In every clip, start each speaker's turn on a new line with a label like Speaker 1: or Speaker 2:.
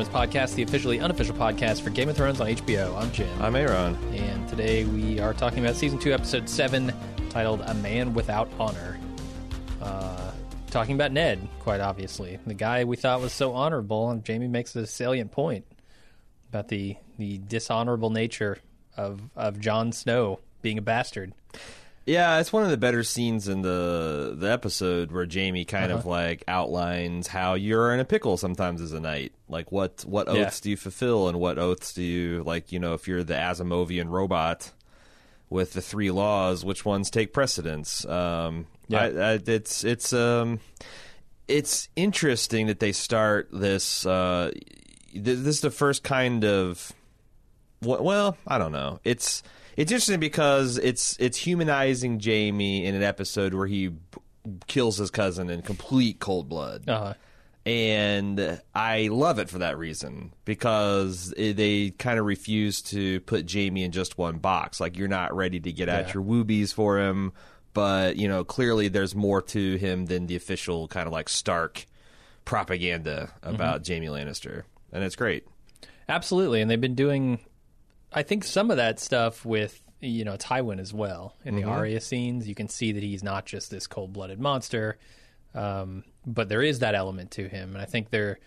Speaker 1: Thrones podcast, the officially unofficial podcast for Game of Thrones on HBO. I'm Jim.
Speaker 2: I'm Aaron.
Speaker 1: And today we are talking about season two, episode seven, titled A Man Without Honor. Uh, talking about Ned, quite obviously. The guy we thought was so honorable, and Jamie makes a salient point about the, the dishonorable nature of, of Jon Snow being a bastard.
Speaker 2: Yeah, it's one of the better scenes in the the episode where Jamie kind of like outlines how you're in a pickle sometimes as a knight. Like what what
Speaker 1: Yeah.
Speaker 2: oaths do you fulfill and what oaths do you like, you know, if you're the Asimovian robot with the three laws, which ones take precedence? Um
Speaker 1: Yeah.
Speaker 2: I, I, it's it's um it's interesting that they start this uh th- this is the first kind of well, I don't know. It's it's interesting because it's it's humanizing Jamie in an episode where he b- kills his cousin in complete cold blood,
Speaker 1: Uh,
Speaker 2: and I love it for that reason because it, they kind of refuse to put Jamie in just one box. Like you're not ready to get
Speaker 1: Yeah.
Speaker 2: at your woobies for him, but you know clearly there's more to him than the official kind of like Stark propaganda about Jamie Lannister, and it's great.
Speaker 1: Absolutely, and they've been doing, I think, some of that stuff with you know Tywin as well in the Arya scenes. You can see that he's not just this cold-blooded monster, um, but there is that element to him, and I think they're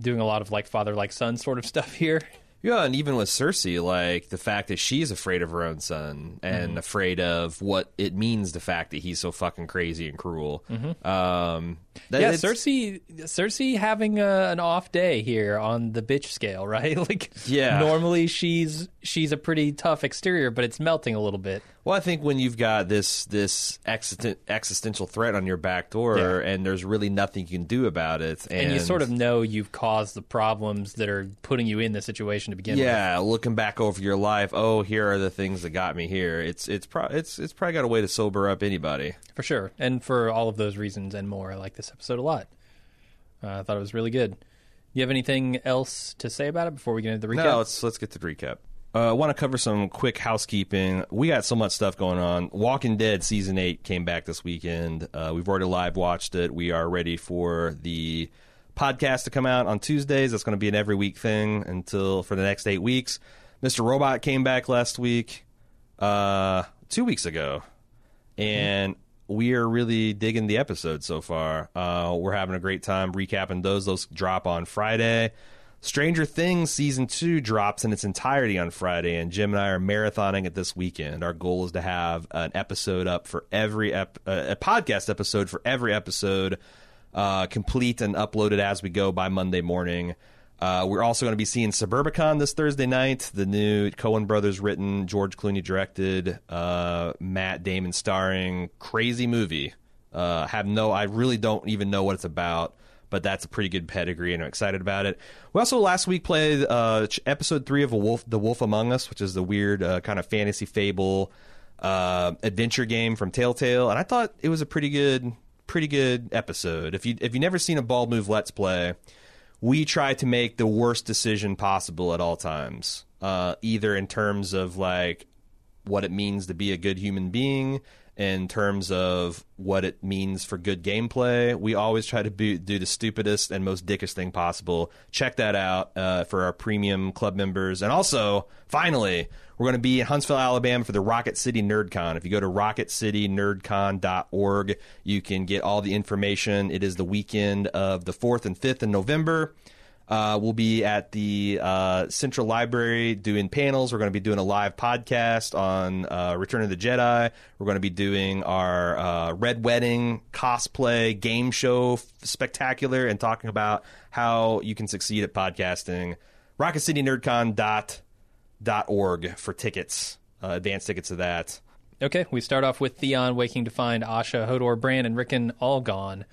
Speaker 1: doing a lot of like father like son sort of stuff here.
Speaker 2: Yeah, and even with Cersei, like the fact that she's afraid of her own son and
Speaker 1: Mm-hmm.
Speaker 2: afraid of what it means, the fact that he's so fucking crazy and cruel. Um, that-
Speaker 1: yeah, Cersei, Cersei having a, an off day here on the bitch scale, right? like,
Speaker 2: Yeah.
Speaker 1: normally she's she's a pretty tough exterior, but it's melting a little bit.
Speaker 2: Well, I think when you've got this this existen- existential threat on your back door,
Speaker 1: Yeah.
Speaker 2: and there's really nothing you can do about it, and,
Speaker 1: And you sort of know you've caused the problems that are putting you in this situation to begin with.
Speaker 2: yeah, looking back over your life, oh, here are the things that got me here. It's it's pro- it's it's probably got a way to sober up anybody.
Speaker 1: For sure. And for all of those reasons and more, I like this episode a lot. Uh, I thought it was really good. You have anything else to say about it before we get into the recap?
Speaker 2: No, let's let's get to the recap. Uh, I want to cover some quick housekeeping. We got so much stuff going on. Walking Dead season eight came back this weekend. Uh, we've already live watched it. We are ready for the podcast to come out on Tuesdays. That's going to be an every week thing until for the next eight weeks. Mr. Robot came back last week, uh, two weeks ago, and we are really digging the episode so far. Uh, we're having a great time recapping those. Those drop on Friday. Stranger Things season two drops in its entirety on Friday, and Jim and I are marathoning it this weekend. Our goal is to have an episode up for every ep- uh, a podcast episode for every episode, uh, complete and uploaded as we go by Monday morning. Uh, we're also going to be seeing Suburbicon this Thursday night, the new Coen Brothers written, George Clooney directed, uh, Matt Damon starring, crazy movie. Uh, have no, I really don't even know what it's about, but that's a pretty good pedigree, and I'm excited about it. We also last week played uh, episode three of Wolf, The Wolf Among Us, which is the weird uh, kind of fantasy fable uh, adventure game from Telltale, and I thought it was a pretty good, pretty good episode. If you if you never seen a Bald Move Let's Play, we try to make the worst decision possible at all times, uh, either in terms of like what it means to be a good human being, in terms of what it means for good gameplay. We always try to be, do the stupidest and most dickish thing possible. Check that out uh, for our premium club members. And also, finally, we're going to be in Huntsville, Alabama for the Rocket City NerdCon. If you go to rocketcitynerdcon.org, you can get all the information. It is the weekend of the 4th and 5th in November. Uh, we'll be at the uh, Central Library doing panels. We're going to be doing a live podcast on uh, Return of the Jedi. We're going to be doing our uh, Red Wedding cosplay game show f- spectacular and talking about how you can succeed at podcasting. RocketCityNerdCon.org for tickets, uh, advance tickets to that.
Speaker 1: Okay, we start off with Theon waking to find Osha, Hodor, Bran, and Rickon all gone.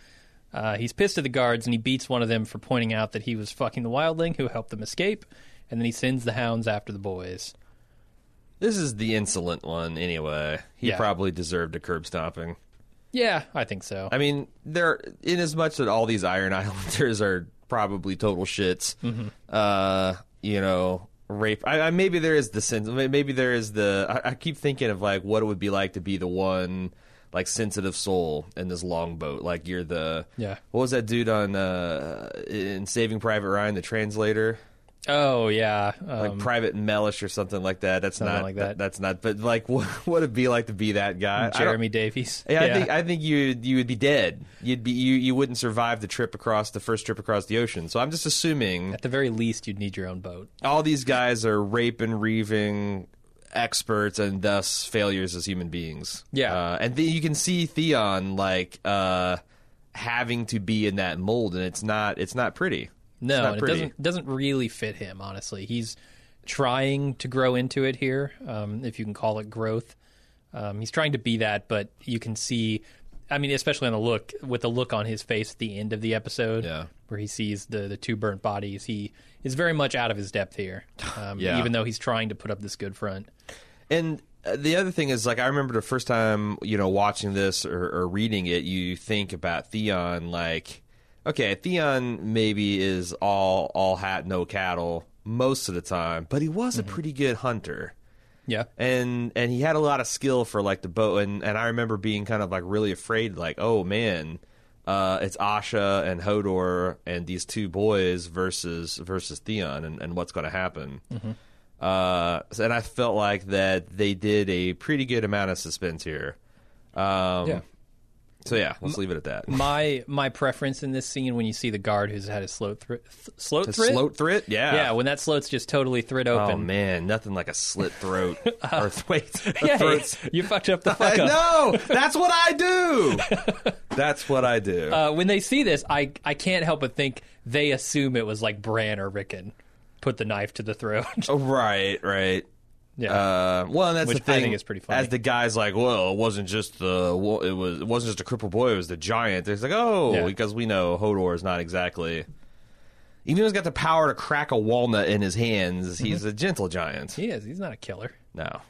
Speaker 1: Uh, he's pissed at the guards and he beats one of them for pointing out that he was fucking the wildling who helped them escape, and then he sends the hounds after the boys.
Speaker 2: This is the insolent one, anyway. He
Speaker 1: Yeah.
Speaker 2: probably deserved a curb stomping.
Speaker 1: Yeah, I think so.
Speaker 2: I mean, they're in as much that all these Iron Islanders are probably total shits. Uh, you know, rape. I, I, maybe there is the sense. Maybe there is the. I, I keep thinking of like what it would be like to be the one like sensitive soul in this longboat. Like you're the
Speaker 1: Yeah.
Speaker 2: What was that dude on uh, in Saving Private Ryan, the translator?
Speaker 1: Oh yeah,
Speaker 2: Like
Speaker 1: um,
Speaker 2: Private Mellish or something like that. That's not
Speaker 1: like that.
Speaker 2: That's not. But like, what would it be like to be that guy?
Speaker 1: Jeremy Davies.
Speaker 2: Yeah, I think I think you you would be dead. You'd be you you wouldn't survive the trip across the first trip across the ocean. So I'm just assuming
Speaker 1: At the very least, you'd need your own boat.
Speaker 2: all these guys are rape and reaving experts and thus failures as human beings.
Speaker 1: Yeah.
Speaker 2: uh, and then you can see Theon like uh, having to be in that mold, and it's not it's not pretty.
Speaker 1: No, it doesn't doesn't really fit him. Honestly, he's trying to grow into it here, um, if you can call it growth. Um, he's trying to be that, but you can see. I mean, especially on the look with the look on his face at the end of the episode,
Speaker 2: Yeah.
Speaker 1: where he sees the the two burnt bodies, he is very much out of his depth here. Um,
Speaker 2: Yeah.
Speaker 1: even though he's trying to put up this good front.
Speaker 2: And uh, the other thing is, like, I remember the first time, you know, watching this or, or reading it, you think about Theon, like, okay, Theon maybe is all all hat, no cattle most of the time, but he was a pretty good hunter.
Speaker 1: Yeah,
Speaker 2: And and he had a lot of skill for like the bow and, and I remember being kind of like really afraid, like, oh man, uh, it's Osha and Hodor and these two boys versus versus Theon and, and what's gonna happen. Uh, and I felt like that they did a pretty good amount of suspense here. Um,
Speaker 1: yeah.
Speaker 2: So yeah, let's leave it at that.
Speaker 1: My my preference in this scene when you see the guard who's had his sloat thri- th- sloat thrit?
Speaker 2: sloat thrit, yeah,
Speaker 1: Yeah, when that sloat's just totally thrit open.
Speaker 2: Oh man, nothing like a slit throat. or wait,
Speaker 1: Yeah,
Speaker 2: throats.
Speaker 1: you fucked up the fuck up.
Speaker 2: no, That's what I do. That's what I do.
Speaker 1: Uh, when they see this, I I can't help but think they assume it was like Bran or Rickon put the knife to the throat.
Speaker 2: Oh, right, right.
Speaker 1: Yeah,
Speaker 2: Uh, well, that's
Speaker 1: Which
Speaker 2: the
Speaker 1: I
Speaker 2: thing.
Speaker 1: think is pretty funny.
Speaker 2: As the guy's like, well, it wasn't just the it was it wasn't just a crippled boy. It was the giant. It's like, oh,
Speaker 1: Yeah.
Speaker 2: because we know Hodor is not exactly. Even though he's got the power to crack a walnut in his hands, he's
Speaker 1: Mm-hmm.
Speaker 2: a gentle giant.
Speaker 1: he is. He's not a killer.
Speaker 2: No.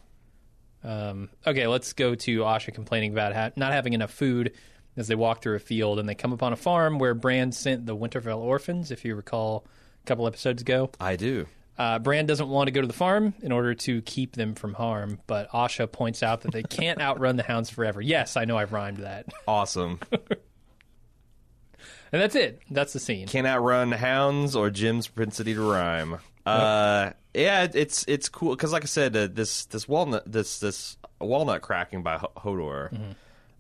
Speaker 1: Um, okay, let's go to Osha complaining about ha- not having enough food as they walk through a field and they come upon a farm where Bran sent the Winterfell orphans, if you recall a couple episodes ago.
Speaker 2: I do.
Speaker 1: Uh, Bran doesn't want to go to the farm in order to keep them from harm, but Osha points out that they can't outrun the hounds forever. Yes, I know I've rhymed that.
Speaker 2: Awesome.
Speaker 1: And that's it. That's the scene.
Speaker 2: Can't outrun hounds or Jim's propensity to rhyme. Uh, yeah, it's it's cool because, like I said, uh, this this walnut this this walnut cracking by H- Hodor
Speaker 1: Mm-hmm.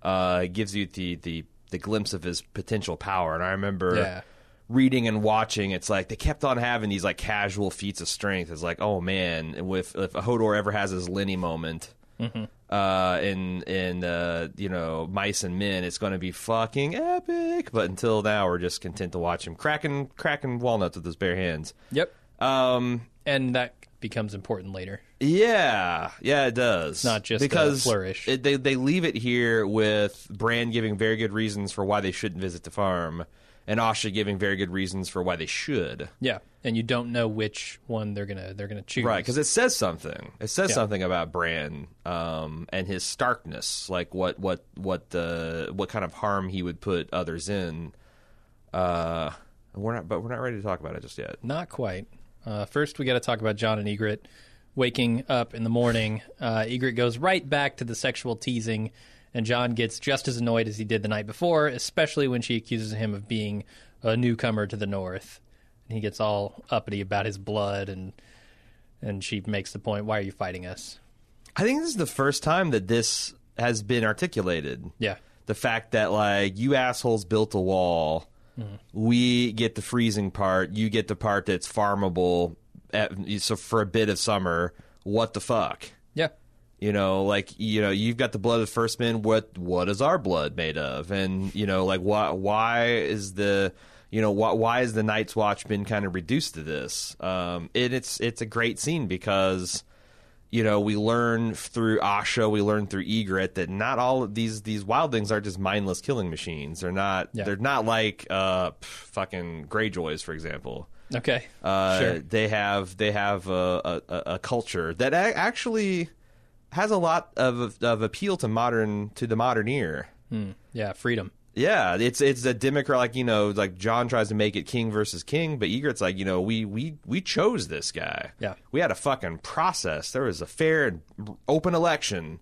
Speaker 2: uh, gives you the, the the glimpse of his potential power. And I remember
Speaker 1: Yeah.
Speaker 2: Reading and watching. It's like they kept on having these like casual feats of strength. It's like, oh man, if if Hodor ever has his Lenny moment.
Speaker 1: Mm-hmm.
Speaker 2: Uh, in in uh, you know mice and men, it's going to be fucking epic. But until now, we're just content to watch him cracking cracking walnuts with his bare hands.
Speaker 1: Yep.
Speaker 2: Um,
Speaker 1: And that becomes important later.
Speaker 2: yeah, yeah, it does.
Speaker 1: not just
Speaker 2: because
Speaker 1: flourish.
Speaker 2: It, they they leave it here with Bran giving very good reasons for why they shouldn't visit the farm, and Osha giving very good reasons for why they should.
Speaker 1: Yeah. And you don't know which one they're gonna they're gonna choose.
Speaker 2: Right, because it says something. It says
Speaker 1: Yeah.
Speaker 2: something about Bran um, and his starkness, like what what what the what kind of harm he would put others in. Uh, we're not, but we're not ready to talk about it just yet.
Speaker 1: Not quite. Uh, first, we got to talk about Jon and Ygritte waking up in the morning. Uh, Ygritte goes right back to the sexual teasing, and Jon gets just as annoyed as he did the night before, especially when she accuses him of being a newcomer to the north. And he gets all uppity about his blood, and and she makes the point, "Why are you fighting us?"
Speaker 2: I think this is the first time that this has been articulated.
Speaker 1: Yeah,
Speaker 2: the fact that like you assholes built a wall mm-hmm. we get the freezing part you get the part that's farmable at, so for a bit of summer what the fuck you know like you know you've got the blood of the first men what what is our blood made of and you know like why why is the you know why, why is the night's watch been kind of reduced to this um and it's it's a great scene because you know, we learn through Osha, we learn through Ygritte that not all of these these wildlings are just mindless killing machines. They're not.
Speaker 1: Yeah.
Speaker 2: They're not like uh, fucking Greyjoys, for example.
Speaker 1: okay,
Speaker 2: Uh,
Speaker 1: sure,
Speaker 2: They have they have a, a, a culture that actually has a lot of of appeal to modern to the modern ear.
Speaker 1: yeah, freedom.
Speaker 2: Yeah, it's it's a democrat like you know like Jon tries to make it king versus king, but Ygritte's like you know we we we chose this guy.
Speaker 1: Yeah.
Speaker 2: we had a fucking process. There was a fair and open election,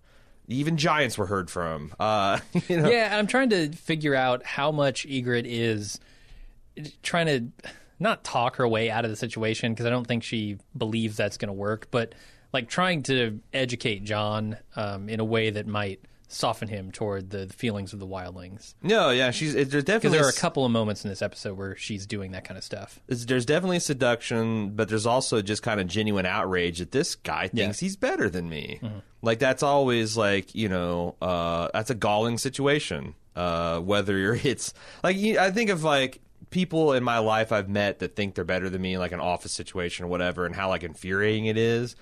Speaker 2: Even giants were heard from. Uh, you know,
Speaker 1: Yeah, I'm trying to figure out how much Ygritte is trying to not talk her way out of the situation because I don't think she believes that's going to work, but like trying to educate Jon um, in a way that might soften him toward the, the feelings of the wildlings.
Speaker 2: no, yeah, she's it, there's
Speaker 1: Because
Speaker 2: definitely
Speaker 1: there are a couple of moments in this episode where she's doing that kind of stuff.
Speaker 2: It's- there's definitely seduction, but there's also just kind of genuine outrage that this guy thinks he's better than me. Like that's always like you know uh, that's a galling situation. Uh, whether you're it's like you, I think of like people in my life I've met that think they're better than me, like an office situation or whatever, and how like infuriating it is.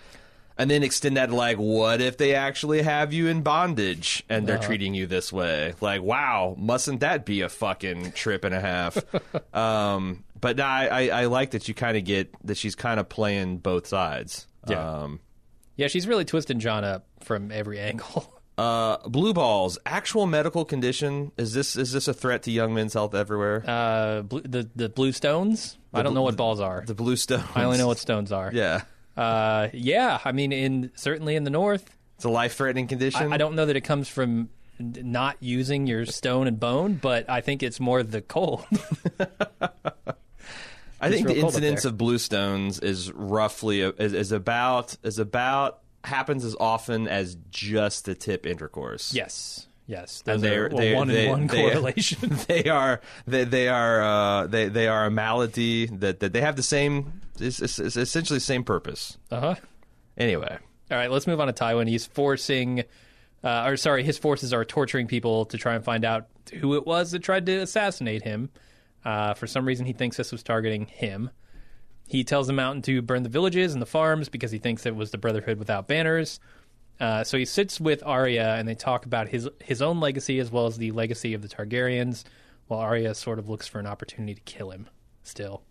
Speaker 2: And then extend that to like, what if they actually have you in bondage and they're treating you this way? Like, wow, mustn't that be a fucking trip and a half? um, but no, I, I, like that you kind of get that she's kind of playing both sides.
Speaker 1: Yeah.
Speaker 2: Um,
Speaker 1: Yeah, she's really twisting Jon up from every angle.
Speaker 2: uh, blue balls, actual medical condition. Is this is this a threat to young men's health everywhere?
Speaker 1: Uh, blue, the the blue stones. I don't know what balls are.
Speaker 2: the blue stones.
Speaker 1: I only know what stones are.
Speaker 2: Yeah,
Speaker 1: Uh, yeah. I mean, in certainly in the north,
Speaker 2: it's a life threatening condition.
Speaker 1: I, I don't know that it comes from not using your stone and bone, but I think it's more the cold.
Speaker 2: I think the incidence of blue stones is roughly is, is about is about happens as often as just the tip intercourse.
Speaker 1: yes. Yes.
Speaker 2: And they're they
Speaker 1: one
Speaker 2: they,
Speaker 1: in one
Speaker 2: they-
Speaker 1: correlation.
Speaker 2: they are they they are uh, they they are a malady that, that they have the same it's, it's, it's essentially the same purpose.
Speaker 1: uh huh.
Speaker 2: Anyway,
Speaker 1: All right, let's move on to Tywin. He's forcing, uh, or sorry, his forces are torturing people to try and find out who it was that tried to assassinate him. Uh, for some reason, he thinks this was targeting him. He tells the mountain to burn the villages and the farms because he thinks it was the Brotherhood without banners. Uh, so he sits with Arya and they talk about his his own legacy as well as the legacy of the Targaryens, while Arya sort of looks for an opportunity to kill him. Still,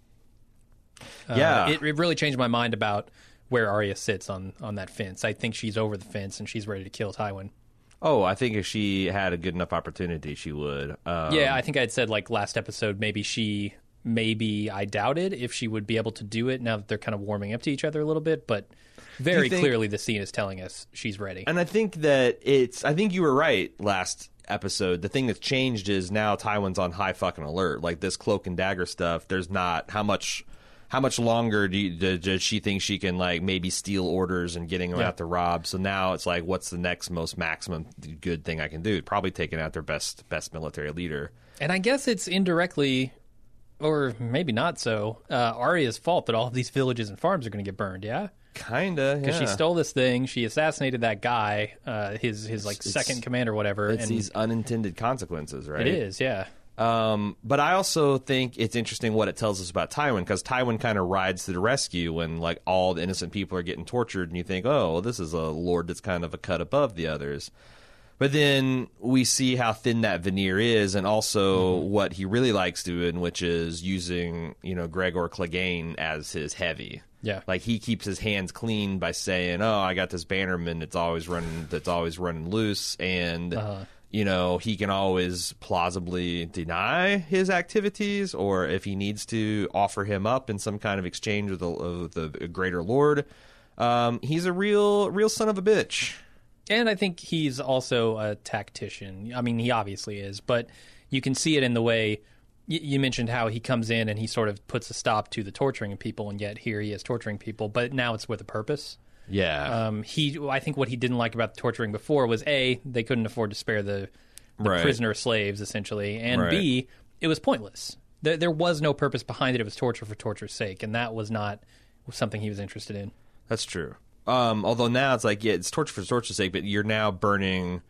Speaker 1: Uh,
Speaker 2: yeah,
Speaker 1: it, it really changed my mind about where Arya sits on on that fence. I think she's over the fence and she's ready to kill Tywin.
Speaker 2: oh, I think if she had a good enough opportunity, she would. Um,
Speaker 1: yeah, I think I'd said like last episode maybe she maybe I doubted if she would be able to do it now that they're kind of warming up to each other a little bit, but very
Speaker 2: think-
Speaker 1: clearly the scene is telling us she's ready.
Speaker 2: And I think that it's. I think you were right last episode. The thing that's changed is now Tywin's on high fucking alert. Like this cloak and dagger stuff. There's not how much. How much longer do you, do- does she think she can like maybe steal orders and getting them
Speaker 1: Yeah.
Speaker 2: out to Robb? So now it's like, what's the next most maximum good thing I can do? Probably taking out their best best military leader.
Speaker 1: And I guess it's indirectly or maybe not so, uh, Arya's fault that all of these villages and farms are going to get burned, yeah?
Speaker 2: Kinda,
Speaker 1: Because
Speaker 2: yeah.
Speaker 1: she stole this thing, she assassinated that guy, uh, his his like
Speaker 2: It's-
Speaker 1: second command or whatever,
Speaker 2: It's
Speaker 1: and
Speaker 2: these unintended consequences, right?
Speaker 1: it is, yeah.
Speaker 2: Um, but I also think it's interesting what it tells us about Tywin because Tywin kind of rides to the rescue when like all the innocent people are getting tortured, and you think, oh, well, this is a lord that's kind of a cut above the others. But then we see how thin that veneer is, and also what he really likes doing, which is using you know Gregor Clegane as his heavy.
Speaker 1: Yeah.
Speaker 2: like he keeps his hands clean by saying, "Oh, I got this bannerman that's always running that's always running loose," and
Speaker 1: Uh-huh.
Speaker 2: you know he can always plausibly deny his activities, or if he needs to, offer him up in some kind of exchange with the, the greater lord. Um, he's a real, real son of a bitch.
Speaker 1: And I think he's also a tactician. I mean, he obviously is, but you can see it in the way you mentioned how he comes in and he sort of puts a stop to the torturing of people, and yet here he is torturing people, but now it's with a purpose.
Speaker 2: Yeah,
Speaker 1: Um, he, I think, what he didn't like about the torturing before was a they couldn't afford to spare the, the
Speaker 2: Right.
Speaker 1: prisoner slaves essentially, and
Speaker 2: Right.
Speaker 1: b it was pointless. There, there was no purpose behind it. It was torture for torture's sake, and that was not something he was interested in.
Speaker 2: That's true. Um, although now it's like, yeah, it's torture for torture's sake, but you're now burning.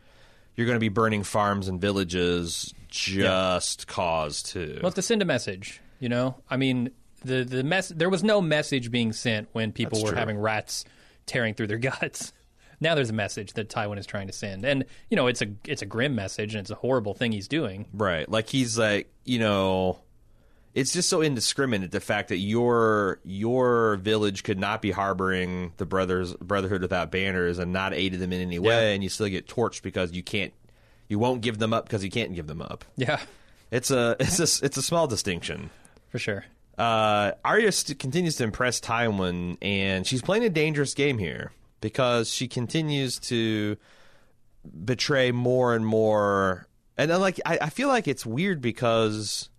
Speaker 2: You're going to be burning farms and villages just cause too.
Speaker 1: Well, to send a message, you know. I mean, the the mess. There was no message being sent when people
Speaker 2: That's
Speaker 1: were
Speaker 2: true.
Speaker 1: having rats tearing through their guts. Now there's a message that Tywin is trying to send, and you know, it's a it's a grim message, and it's a horrible thing he's doing.
Speaker 2: Right. Like he's like, you know, it's just so indiscriminate the fact that your your village could not be harboring the brothers brotherhood without banners and not aided them in any way
Speaker 1: Yeah.
Speaker 2: and you still get torched because you can't you won't give them up because you can't give them up.
Speaker 1: Yeah,
Speaker 2: It's a it's a it's a small distinction.
Speaker 1: for sure.
Speaker 2: Uh, Arya st- continues to impress Tywin, and she's playing a dangerous game here because she continues to betray more and more. And like, I, I feel like it's weird because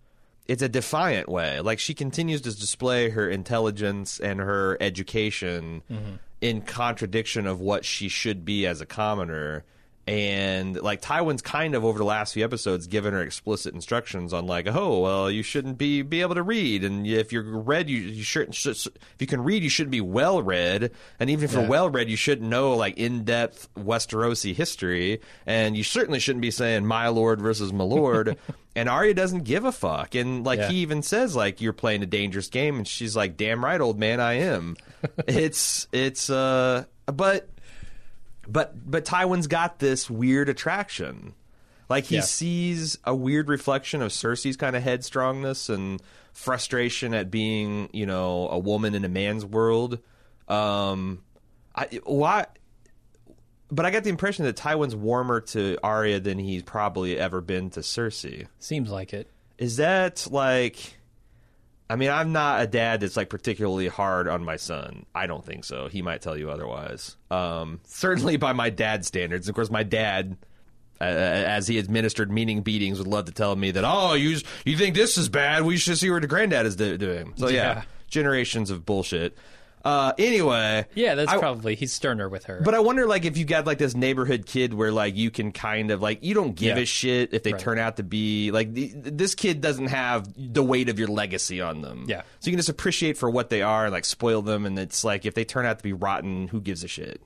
Speaker 2: it's a defiant way. Like, she continues to display her intelligence and her education mm-hmm. in contradiction of what she should be as a commoner. And like Tywin's kind of over the last few episodes given her explicit instructions on like, oh well, you shouldn't be be able to read, and if you're read, you you should, should if you can read, you should be well read, and even if you're well read, you shouldn't know like in depth Westerosi history, and you certainly shouldn't be saying my lord versus my lord. and Arya doesn't give a fuck, and like
Speaker 1: Yeah.
Speaker 2: he even says like you're playing a dangerous game, and she's like, damn right, old man, I am. it's it's uh, but but but Tywin's got this weird attraction. Like he
Speaker 1: Yeah.
Speaker 2: sees a weird reflection of Cersei's kind of headstrongness and frustration at being, you know, a woman in a man's world. Um, I why? But I got the impression that Tywin's warmer to Arya than he's probably ever been to Cersei.
Speaker 1: Seems like it.
Speaker 2: Is that like? I mean, I'm not a dad that's like particularly hard on my son. I don't think so. He might tell you otherwise. Um, certainly by my dad's standards. Of course, my dad, uh, as he administered meaning beatings, would love to tell me that, oh, you you think this is bad? We should see what the granddad is do- doing. So yeah,
Speaker 1: Yeah.
Speaker 2: generations of bullshit. Uh, anyway,
Speaker 1: Yeah, that's
Speaker 2: I-
Speaker 1: probably he's sterner with her.
Speaker 2: but I wonder, like, if you got like this neighborhood kid where like you can kind of like you don't give
Speaker 1: Yeah.
Speaker 2: a shit if they
Speaker 1: Right.
Speaker 2: turn out to be like the, this kid doesn't have the weight of your legacy on them.
Speaker 1: Yeah.
Speaker 2: so you can just appreciate for what they are and like spoil them. And it's like if they turn out to be rotten, who gives a shit?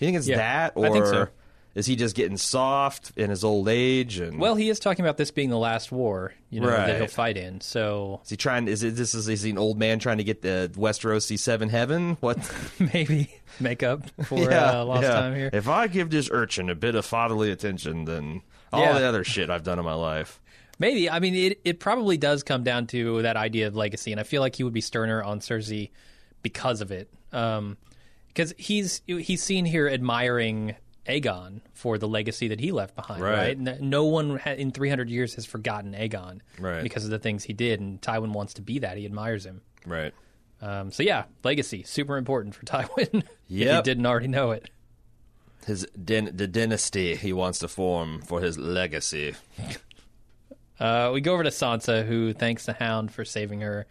Speaker 2: You think it's
Speaker 1: Yeah,
Speaker 2: that, or
Speaker 1: I think so.
Speaker 2: Is he just getting soft in his old age? And
Speaker 1: well, he is talking about this being the last war, you know,
Speaker 2: Right.
Speaker 1: that he'll fight in. So
Speaker 2: is he trying? Is it this is, is he an old man trying to get the Westerosi seven heaven? What?
Speaker 1: maybe make up for uh, lost
Speaker 2: yeah.
Speaker 1: time here.
Speaker 2: If I give this urchin a bit of fatherly attention, then all
Speaker 1: Yeah.
Speaker 2: the other shit I've done in my life.
Speaker 1: Maybe. I mean, it, it probably does come down to that idea of legacy, and I feel like he would be sterner on Cersei because of it. Because he's he's seen here admiring Aegon for the legacy that he left behind,
Speaker 2: Right.
Speaker 1: right? No- one in 300 years has forgotten Aegon
Speaker 2: Right.
Speaker 1: because of the things he did, and Tywin wants to be that. He admires him.
Speaker 2: Right.
Speaker 1: Um, so yeah, legacy super important for Tywin. if you
Speaker 2: Yep.
Speaker 1: didn't already know it.
Speaker 2: His din- the dynasty he wants to form for his legacy.
Speaker 1: Uh, we go over to Sansa, who thanks the Hound for saving her,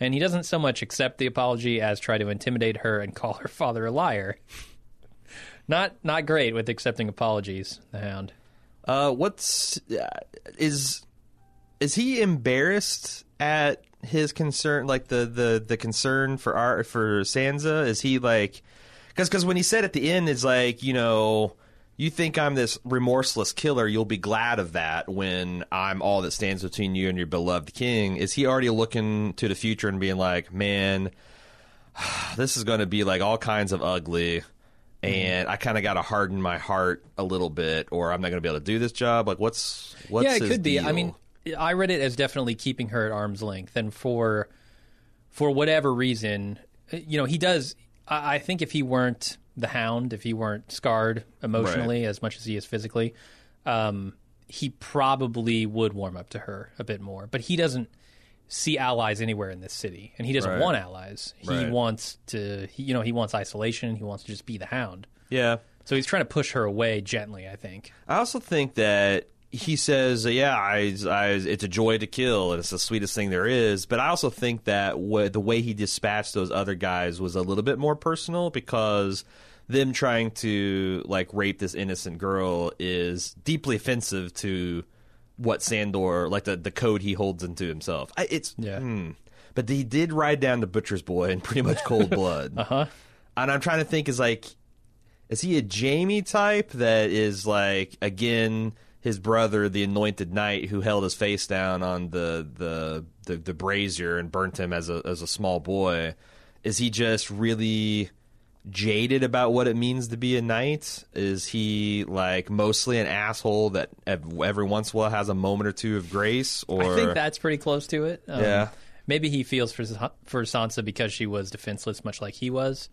Speaker 1: and he doesn't so much accept the apology as try to intimidate her and call her father a liar. Not not great with accepting apologies. The Hound.
Speaker 2: Uh, what's uh, is is he embarrassed at his concern, like the the the concern for our for Sansa? Is he like because because when he said at the end, it's like you know. You think I'm this remorseless killer? You'll be glad of that when I'm all that stands between you and your beloved king. Is he already looking to the future and being like, man, this is going to be like all kinds of ugly and I kind of got to harden my heart a little bit or I'm not going to be able to do this job like what's what's
Speaker 1: yeah, it could be. I mean, I read it as definitely keeping her at arm's length, and for for whatever reason, you know, he does. I, I think if he weren't the Hound, if he weren't scarred emotionally as much as he is physically, um, he probably would warm up to her a bit more. But he doesn't see allies anywhere in this city, and he doesn't
Speaker 2: Right.
Speaker 1: want allies. He
Speaker 2: Right.
Speaker 1: wants to, he, you know, he wants isolation. He wants to just be the Hound.
Speaker 2: yeah
Speaker 1: So he's trying to push her away gently. I think.
Speaker 2: I also think that he says, uh, "Yeah, I, I, it's a joy to kill, and it's the sweetest thing there is." But I also think that the way he dispatched those other guys was a little bit more personal because them trying to like rape this innocent girl is deeply offensive to what Sandor, like the the code he holds into himself. I, it's
Speaker 1: Yeah.
Speaker 2: hmm. But he did ride down the butcher's boy in pretty much cold blood.
Speaker 1: Uh huh.
Speaker 2: And I'm trying to think is like is he a Jamie type that is like again his brother, the anointed knight who held his face down on the the the, the brazier and burnt him as a as a small boy? Is he just really jaded about what it means to be a knight? Is he like mostly an asshole that every once in a while has a moment or two of grace? Or
Speaker 1: I think that's pretty close to it. Um,
Speaker 2: Yeah.
Speaker 1: Maybe he feels for for Sansa because she was defenseless, much like he was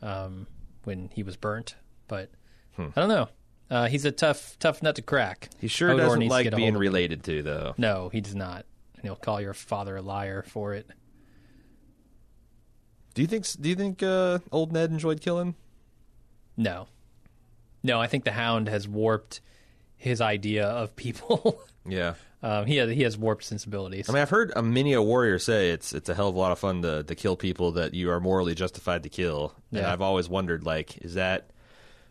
Speaker 1: um, when he was burnt. But
Speaker 2: Hmm.
Speaker 1: I don't know. Uh, he's a tough, tough nut to crack.
Speaker 2: he sure
Speaker 1: Hodor
Speaker 2: doesn't
Speaker 1: to
Speaker 2: like being
Speaker 1: hold of him.
Speaker 2: related to though.
Speaker 1: No, he does not. And he'll call your father a liar for it.
Speaker 2: Do you think do you think uh, old Ned enjoyed killing?
Speaker 1: No, No, I think the Hound has warped his idea of people.
Speaker 2: Yeah.
Speaker 1: um, he has he has warped sensibilities.
Speaker 2: I mean, I've heard a many a warrior say it's it's a hell of a lot of fun to to kill people that you are morally justified to kill. And
Speaker 1: Yeah.
Speaker 2: I've always wondered, like, is that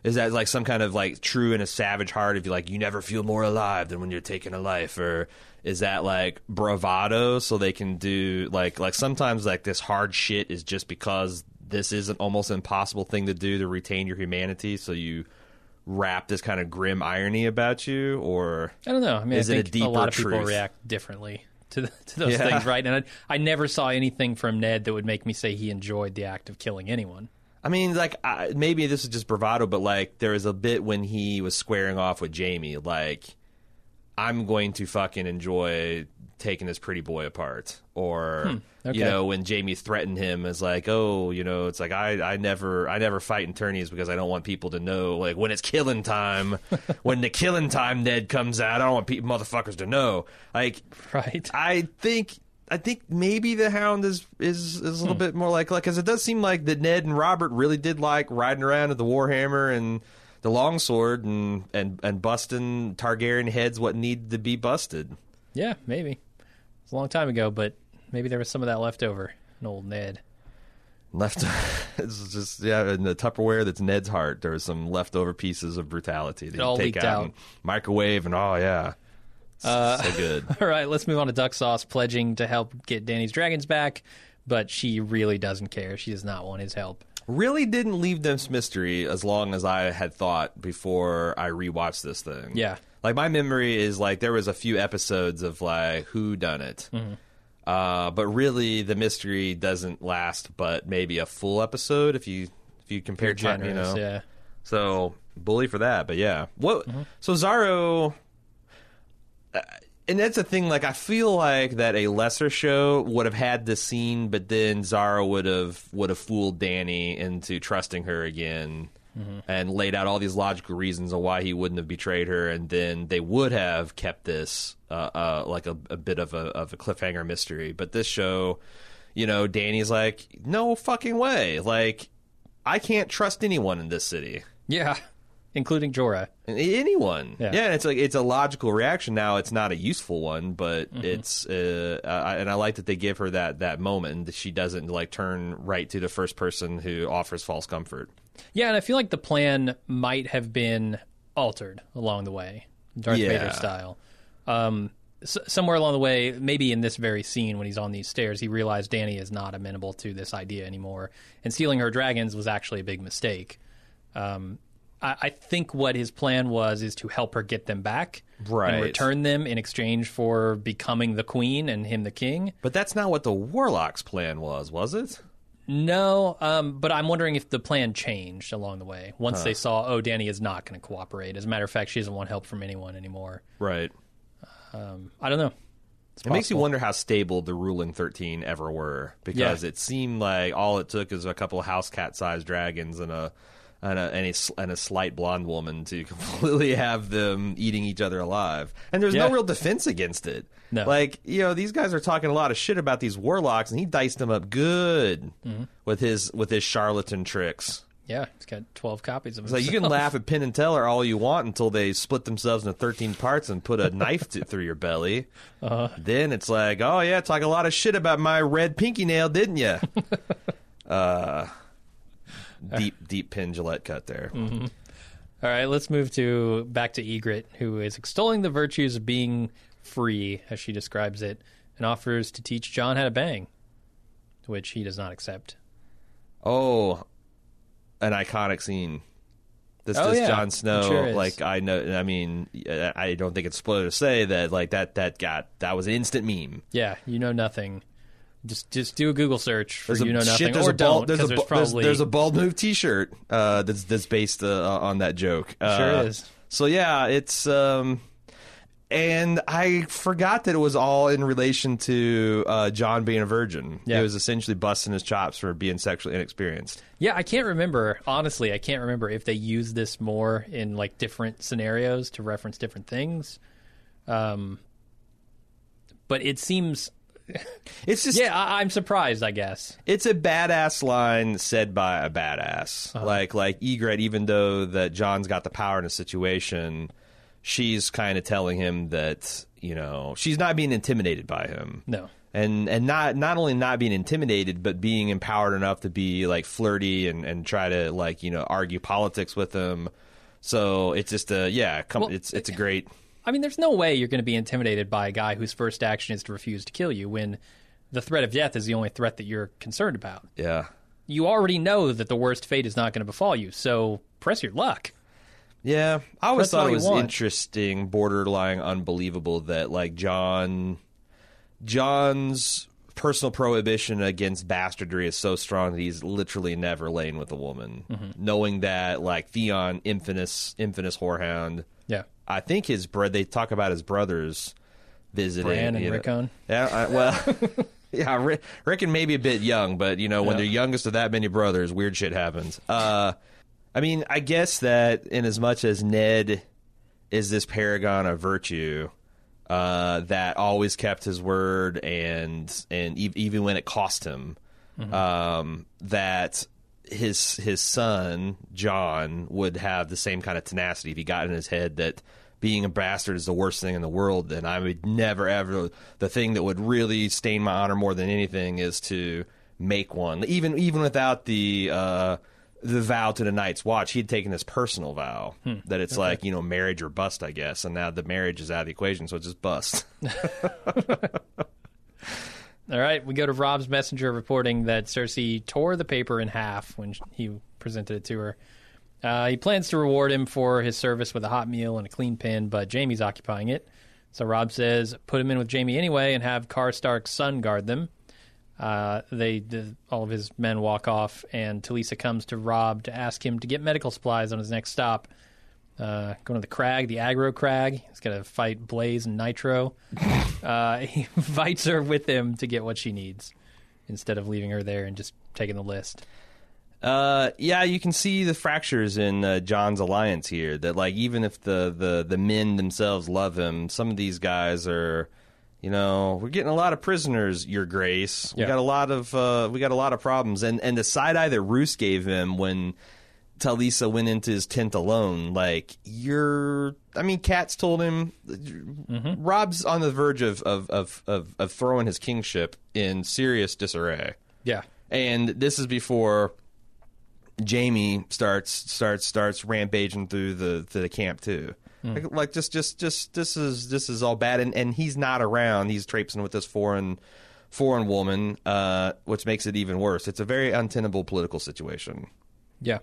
Speaker 2: is that like some kind of like true in a savage heart if you like you never feel more alive than when you're taking a life, or is that like bravado so they can do like like sometimes like this hard shit is just because this is an almost impossible thing to do to retain your humanity, so you wrap this kind of grim irony about you, or
Speaker 1: I don't know. I mean,
Speaker 2: Is
Speaker 1: I
Speaker 2: it a deeper
Speaker 1: lot of people react differently to th- to those
Speaker 2: Yeah.
Speaker 1: things, right? And I, I never saw anything from Ned that would make me say he enjoyed the act of killing anyone.
Speaker 2: I mean, like I, maybe this is just bravado, but like there was a bit when he was squaring off with Jamie, like I'm going to fucking enjoy taking this pretty boy apart, or
Speaker 1: okay.
Speaker 2: you know when Jamie threatened him as like, oh, you know, it's like I I never I never fight in tourneys because I don't want people to know like when it's killing time, when the killing time Ned comes out, I don't want people motherfuckers to know, like
Speaker 1: Right.
Speaker 2: I think I think maybe the Hound is is, is a little hmm. bit more like like because it does seem like that Ned and Robert really did like riding around with the Warhammer and the longsword and and and busting Targaryen heads what needed to be busted.
Speaker 1: Yeah, maybe. It's a long time ago, but maybe there was some of that left over. An old Ned.
Speaker 2: Left, it's just yeah. In the Tupperware that's Ned's heart, there was some leftover pieces of brutality that you
Speaker 1: all
Speaker 2: take
Speaker 1: leaked
Speaker 2: out,
Speaker 1: out.
Speaker 2: and microwave, and oh yeah, so uh, good.
Speaker 1: All right, let's move on to Duck Sauce pledging to help get Dany's dragons back, but she really doesn't care. She does not want his help.
Speaker 2: Really didn't leave this mystery as long as I had thought before I rewatched this thing.
Speaker 1: Yeah.
Speaker 2: Like my memory is like there was a few episodes of like who done it.
Speaker 1: Mm-hmm.
Speaker 2: Uh, but really the mystery doesn't last but maybe a full episode if you if you compare time, you know.
Speaker 1: yeah.
Speaker 2: So bully for that, but yeah. What?
Speaker 1: Mm-hmm.
Speaker 2: So Xaro, uh, and that's the thing. Like I feel like that a lesser show would have had this scene, but then Xaro would have would have fooled Dany into trusting her again.
Speaker 1: Mm-hmm.
Speaker 2: And laid out all these logical reasons of why he wouldn't have betrayed her, and then they would have kept this uh, uh, like a, a bit of a of a cliffhanger mystery. But this show, you know, Dany's like, no fucking way. Like, I can't trust anyone in this city.
Speaker 1: Yeah, including Jorah.
Speaker 2: Anyone,
Speaker 1: Yeah.
Speaker 2: yeah. it's like it's a logical reaction. Now it's not a useful one, but
Speaker 1: Mm-hmm.
Speaker 2: it's uh, I, and I like that they give her that that moment and that she doesn't like turn right to the first person who offers false comfort.
Speaker 1: Yeah, and I feel like the plan might have been altered along the way, Darth
Speaker 2: Yeah.
Speaker 1: Vader style. Um, s- somewhere along the way, maybe in this very scene when he's on these stairs, he realized Dany is not amenable to this idea anymore, and stealing her dragons was actually a big mistake. Um, I, I think what his plan was is to help her get them back
Speaker 2: Right.
Speaker 1: and return them in exchange for becoming the queen and him the king.
Speaker 2: But that's not what the Warlock's plan was, was it?
Speaker 1: No, um, but I'm wondering if the plan changed along the way. Once they saw, oh, Dany is not going to cooperate. As a matter of fact, she doesn't want help from anyone anymore.
Speaker 2: Right.
Speaker 1: I don't know. It's
Speaker 2: It makes you
Speaker 1: possible.
Speaker 2: wonder how stable the ruling thirteen ever were, because
Speaker 1: Yeah.
Speaker 2: it seemed like all it took is a couple of house cat sized dragons and a and a, and a and a slight blonde woman to completely have them eating each other alive. And there's
Speaker 1: Yeah.
Speaker 2: no real defense against it.
Speaker 1: No.
Speaker 2: Like you know, these guys are talking a lot of shit about these warlocks, and he diced them up good
Speaker 1: Mm-hmm.
Speaker 2: with his with his charlatan tricks.
Speaker 1: Yeah, he's got 12 copies of it.
Speaker 2: So you can laugh at Penn and Teller all you want until they split themselves into 13 parts and put a knife to, through your belly.
Speaker 1: Uh-huh.
Speaker 2: Then it's like, oh yeah, talk a lot of shit about my red pinky nail, didn't you? uh, deep, deep Penn Jillette cut there.
Speaker 1: Mm-hmm. All right, let's move to back to Ygritte, who is extolling the virtues of being free, as she describes it, and offers to teach Jon how to bang, which he does not accept.
Speaker 2: Oh, an iconic scene. This,
Speaker 1: Oh,
Speaker 2: this
Speaker 1: yeah,
Speaker 2: Jon Snow,
Speaker 1: sure
Speaker 2: like I know. I mean, I don't think it's spoiler to say that, like that, that got that was an instant meme.
Speaker 1: Yeah, you know nothing. Just just do a Google search for
Speaker 2: There's a,
Speaker 1: you know nothing,
Speaker 2: shit, there's
Speaker 1: or
Speaker 2: a bald,
Speaker 1: don't,
Speaker 2: there's, a,
Speaker 1: there's
Speaker 2: bu- there's,
Speaker 1: probably
Speaker 2: there's a bald move T-shirt uh, that's that's based uh, on that joke. Uh,
Speaker 1: Sure is.
Speaker 2: So yeah, it's um, and I forgot that it was all in relation to uh, Jon being a virgin.
Speaker 1: Yeah.
Speaker 2: He was essentially busting his chops for being sexually inexperienced.
Speaker 1: Yeah, I can't remember. Honestly, I can't remember if they use this more in like different scenarios to reference different things. Um, but it seems
Speaker 2: It's just
Speaker 1: yeah, I, I'm surprised. I guess.
Speaker 2: it's a badass line said by a badass. Uh-huh. Like like Ygritte, even though that Jon's got the power in a situation, she's kind of telling him that you know she's not being intimidated by him.
Speaker 1: No.
Speaker 2: and and not not only not being intimidated, but being empowered enough to be like flirty and and try to like you know argue politics with him. So it's just a yeah, come,
Speaker 1: Well,
Speaker 2: it's it's a great
Speaker 1: I mean, there's no way you're going to be intimidated by a guy whose first action is to refuse to kill you when the threat of death is the only threat that you're concerned about.
Speaker 2: yeah.
Speaker 1: You already know that the worst fate is not going to befall you, so press your luck.
Speaker 2: Yeah, I always
Speaker 1: That's
Speaker 2: thought it was
Speaker 1: want.
Speaker 2: interesting, borderline unbelievable that like Jon, Jon's personal prohibition against bastardry is so strong that he's literally never lain with a woman,
Speaker 1: Mm-hmm.
Speaker 3: knowing
Speaker 2: that like Theon, infamous, infamous whorehound.
Speaker 1: Yeah.
Speaker 2: I think his bro. They talk about his brothers visiting.
Speaker 1: Bran and
Speaker 2: you know.
Speaker 1: Rickon.
Speaker 2: Yeah, I, well, yeah, Rick, Rickon may be a bit young, but you know, when
Speaker 1: Yeah.
Speaker 2: they're youngest of that many brothers, weird shit happens. Uh, I mean, I guess that in as much as Ned is this paragon of virtue, uh, that always kept his word, and and e- even when it cost him, um, that his his son Jon would have the same kind of tenacity if he got in his head that being a bastard is the worst thing in the world, then I would never ever the thing that would really stain my honor more than anything is to make one. Even even without the uh the vow to the Night's Watch, he'd taken this personal vow that it's like, you know, marriage or bust, I guess. And now the marriage is out of the equation, so it's just bust.
Speaker 1: All right, we go to Robb's messenger reporting that Cersei tore the paper in half when he presented it to her. Uh, he plans to reward him for his service with a hot meal and a clean pin, but Jamie's occupying it. So Robb says, put him in with Jamie anyway and have Karstark's son guard them. Uh, they the, all of his men walk off, and Talisa comes to Robb to ask him to get medical supplies on his next stop. Uh, going to the crag, the aggro crag. He's got to fight Blaze and Nitro. uh, he invites her with him to get what she needs instead of leaving her there and just taking the list.
Speaker 2: Uh, yeah, you can see the fractures in uh, John's alliance here. That like even if the, the the men themselves love him, some of these guys are, you know, we're getting a lot of prisoners, Your Grace. We
Speaker 1: Yeah.
Speaker 2: got a lot of uh, we got a lot of problems, and and the side eye that Roose gave him when Talisa went into his tent alone, like you're. I mean, Katz told him. Robb's on the verge of of, of of of throwing his kingship in serious disarray
Speaker 1: Yeah.
Speaker 2: and this is before Jamie starts starts starts rampaging through the through the camp too. Like, like just just just this is this is all bad, and and he's not around. He's traipsing with this foreign foreign woman, uh, which makes it even worse. It's a very untenable political situation.
Speaker 1: Yeah.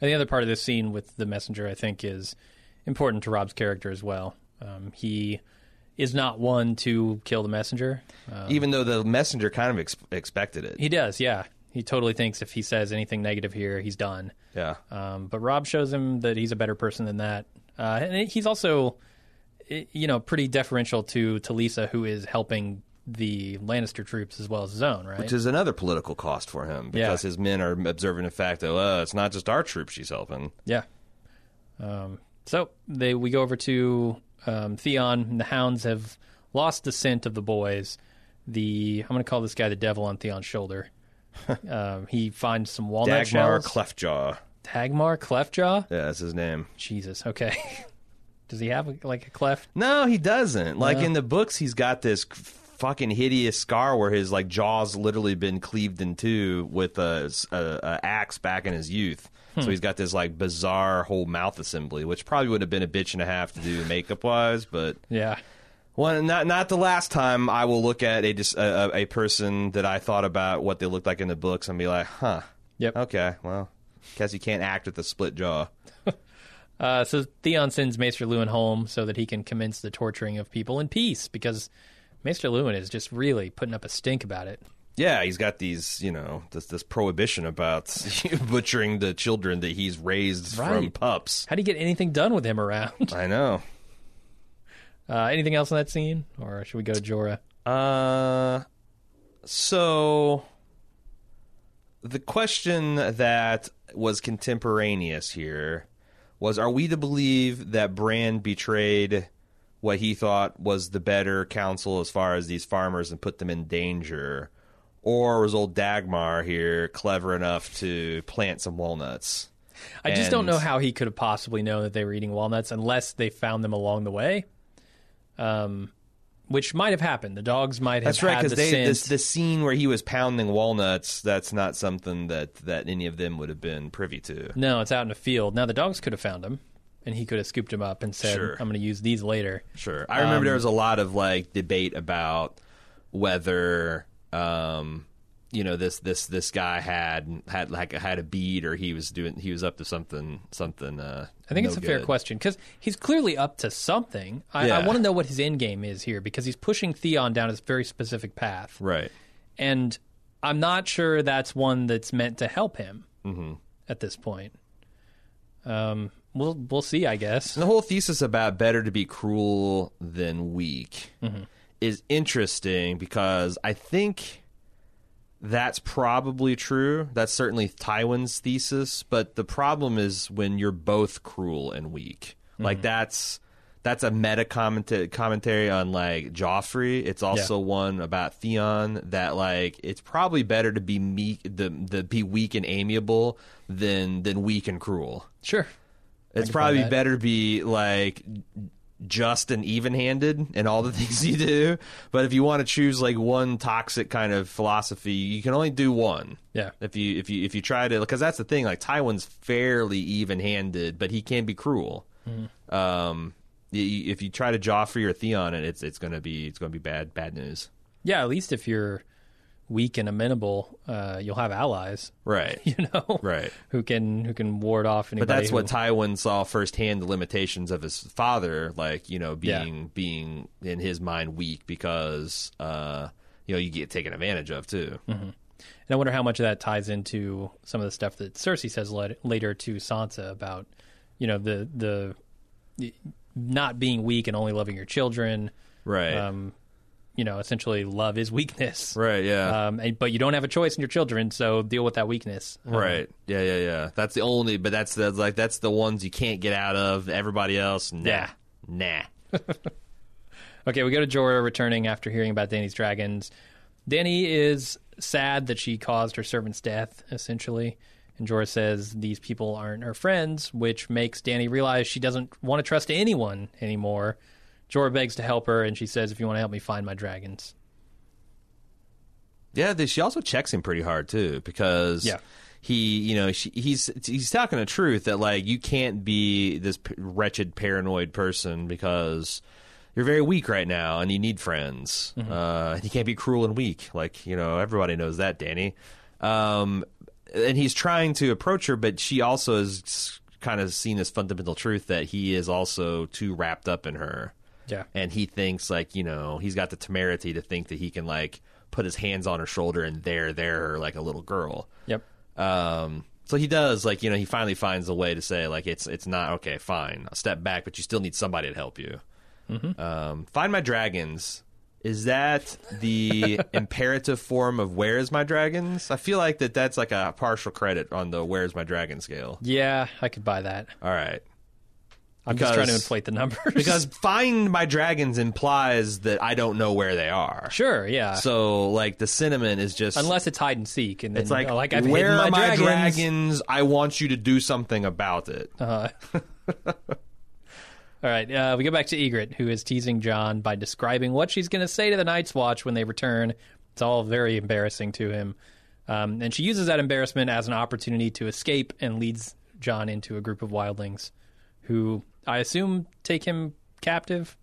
Speaker 1: And the other part of this scene with the messenger, I think, is important to Robb's character as well. Um, he is not one to kill the messenger. Uh,
Speaker 2: Even though the messenger kind of ex- expected it.
Speaker 1: he does, yeah. He totally thinks if he says anything negative here, he's done.
Speaker 2: Yeah.
Speaker 1: Um, but Robb shows him that he's a better person than that. Uh, and he's also, you know, pretty deferential to Talisa, who is helping the Lannister troops as well as his own, right?
Speaker 2: Which is another political cost for him because
Speaker 1: Yeah.
Speaker 2: his men are observing the fact that uh, it's not just our troops she's helping.
Speaker 1: Yeah. Um, so they we go over to um, Theon. And the hounds have lost the scent of the boys. The I'm going to call this guy the devil on Theon's shoulder. um, he finds some walnut
Speaker 2: Dagmer
Speaker 1: shells.
Speaker 2: Cleftjaw.
Speaker 1: Dagmer Cleftjaw.
Speaker 2: Yeah, that's his name.
Speaker 1: Jesus. Okay. Does he have like a cleft?
Speaker 2: No, he doesn't. Like
Speaker 1: No.
Speaker 2: in the books, he's got this fucking hideous scar where his like jaws literally been cleaved in two with a, a, a axe back in his youth.
Speaker 1: Hmm.
Speaker 2: So he's got this like bizarre whole mouth assembly, which probably would have been a bitch and a half to do makeup wise, but
Speaker 1: Yeah.
Speaker 2: well, not not the last time I will look at a a a person that I thought about what they looked like in the books and be like, huh,
Speaker 1: Yep.
Speaker 2: okay, well, guess you can't act with a split jaw.
Speaker 1: Uh, so Theon sends Maester Luwin home so that he can commence the torturing of people in peace because Maester Luwin is just really putting up a stink about it.
Speaker 2: Yeah, he's got these, you know, this this prohibition about butchering the children that he's raised from pups.
Speaker 1: How do you get anything done with him around?
Speaker 2: I know.
Speaker 1: Uh, anything else in that scene, or should we go to Jorah?
Speaker 2: Uh, so the question that was contemporaneous here was: Are we to believe that Bran betrayed what he thought was the better counsel as far as these farmers and put them in danger, or was old Dagmer here clever enough to plant some walnuts?
Speaker 1: I just don't know how he could have possibly known that they were eating walnuts unless they found them along the way. Um, which might have happened. The dogs might have
Speaker 2: That's right, because
Speaker 1: the
Speaker 2: they this the scene where he was pounding walnuts. That's not something that that any of them would have been privy to.
Speaker 1: No, it's out in a field. Now the dogs could have found him, and he could have scooped him up and said,
Speaker 2: Sure.
Speaker 1: "I'm going to use these later."
Speaker 2: Sure, I remember
Speaker 1: Um,
Speaker 2: there was a lot of like debate about whether um, you know this this this guy had had like had a bead or he was doing he was up to something something. Uh,
Speaker 1: I think
Speaker 2: no
Speaker 1: it's a fair question because he's clearly up to something. I, I want to know what his end game is here because he's pushing Theon down a very specific path,
Speaker 2: right?
Speaker 1: and I'm not sure that's one that's meant to help him
Speaker 2: Mm-hmm.
Speaker 1: at this point. Um, we'll we'll see, I guess.
Speaker 2: And the whole thesis about better to be cruel than weak
Speaker 1: Mm-hmm.
Speaker 2: is interesting because I think that's probably true. That's certainly Tywin's thesis, but the problem is when you're both cruel and weak.
Speaker 1: Mm-hmm.
Speaker 2: Like that's that's a meta commenta- commentary on like Joffrey. It's also one about Theon that like it's probably better to be meek the the be weak and amiable than than weak and cruel.
Speaker 1: Sure.
Speaker 2: It's probably better to be like just and even-handed in all the things you do. But if you want to choose like one toxic kind of philosophy, you can only do one.
Speaker 1: Yeah.
Speaker 2: If you if you if you try to because that's the thing. Like Tywin's fairly even-handed, but he can be cruel.
Speaker 1: Mm-hmm.
Speaker 2: Um, if you try to Joffrey or Theon, it, it's it's gonna be it's gonna be bad bad news.
Speaker 1: Yeah, at least if you're weak and amenable, uh, you'll have allies.
Speaker 2: Right.
Speaker 1: You know,
Speaker 2: Right.
Speaker 1: Who can who can ward off anybody?
Speaker 2: But that's
Speaker 1: who-
Speaker 2: what Tywin saw firsthand the limitations of his father, like you know,
Speaker 1: Yeah.
Speaker 2: being being in his mind weak because uh, you know you get taken advantage of too.
Speaker 1: And I wonder how much of that ties into some of the stuff that Cersei says lat- later to Sansa about, you know, the the not being weak and only loving your children.
Speaker 2: Right.
Speaker 1: Um, you know, essentially, love is weakness.
Speaker 2: right. Yeah.
Speaker 1: Um, and, but you don't have a choice in your children, so deal with that weakness. Um,
Speaker 2: right. Yeah. Yeah. Yeah. That's the only. But that's the like that's the ones you can't get out of. Everybody else, nah,
Speaker 1: Yeah.
Speaker 2: nah.
Speaker 1: Okay, we go to Jorah returning after hearing about Dany's dragons. Dany is sad that she caused her servant's death, essentially. And Jorah says these people aren't her friends, which makes Dany realize she doesn't want to trust anyone anymore. Jorah begs to help her, and she says, If you want to help me find my dragons.
Speaker 2: Yeah, she also checks him pretty hard too because
Speaker 1: Yeah.
Speaker 2: he, you know, she, he's he's talking the truth that like you can't be this p- wretched paranoid person because you're very weak right now and you need friends. Uh, you can't be cruel and weak, like you know everybody knows that, Dany. Um, and he's trying to approach her, but she also has kind of seen this fundamental truth that he is also too wrapped up in her
Speaker 1: Yeah.
Speaker 2: and he thinks like you know he's got the temerity to think that he can like put his hands on her shoulder and there there like a little girl.
Speaker 1: Yep.
Speaker 2: um so he does like you know he finally finds a way to say like it's it's not okay fine I'll step back but you still need somebody to help you. Um find my dragons. Is that the imperative form of where's my dragons? I feel like that that's like a partial credit on the where's my dragon scale.
Speaker 1: Yeah, I could buy that.
Speaker 2: all right
Speaker 1: I'm just trying to
Speaker 2: Because-
Speaker 1: inflate the numbers.
Speaker 2: because find my dragons implies that i don't know where they are
Speaker 1: sure, yeah.
Speaker 2: So like the cinnamon is just
Speaker 1: Unless it's hide and seek, and then
Speaker 2: it's like,
Speaker 1: oh, like I've
Speaker 2: where
Speaker 1: hidden
Speaker 2: are
Speaker 1: my
Speaker 2: my
Speaker 1: dragons.
Speaker 2: dragons? I want you to do something about it.
Speaker 1: Uh, all right, uh, we go back to Ygritte, who is teasing Jon by describing what she's going to say to the Night's Watch when they return. It's all very embarrassing to him. Um, and she uses that embarrassment as an opportunity to escape and leads Jon into a group of wildlings who I assume take him captive.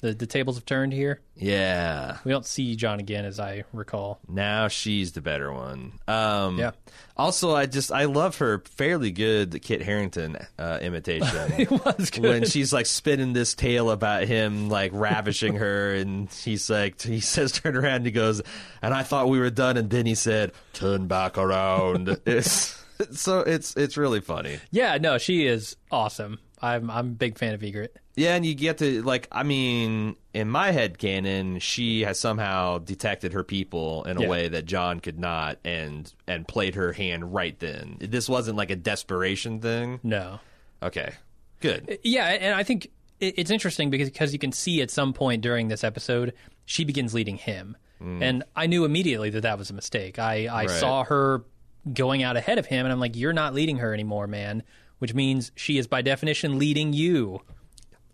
Speaker 1: The, the tables have turned here.
Speaker 2: Yeah.
Speaker 1: We don't see Jon again, as I recall.
Speaker 2: Now she's the better one. Um,
Speaker 1: Yeah.
Speaker 2: Also, I just I love her fairly good Kit Harington uh, imitation.
Speaker 1: It was good.
Speaker 2: when she's like spinning this tale about him like ravishing her and he's like he says turn around and he goes and i thought we were done and then he said turn back around it's so it's it's really funny
Speaker 1: yeah, no, she is awesome. I'm I'm a big fan of Ygritte.
Speaker 2: yeah and you get to like i mean in my head canon she has somehow detected her people in a
Speaker 1: Yeah.
Speaker 2: way that Jon could not and and played her hand right then this wasn't like a desperation thing
Speaker 1: No.
Speaker 2: okay good uh,
Speaker 1: Yeah, and I think it's interesting because because you can see at some point during this episode she begins leading him, mm. and I knew immediately that that was a mistake. I I
Speaker 2: Right.
Speaker 1: saw her going out ahead of him, and I'm like, you're not leading her anymore, man. Which means she is by definition leading you.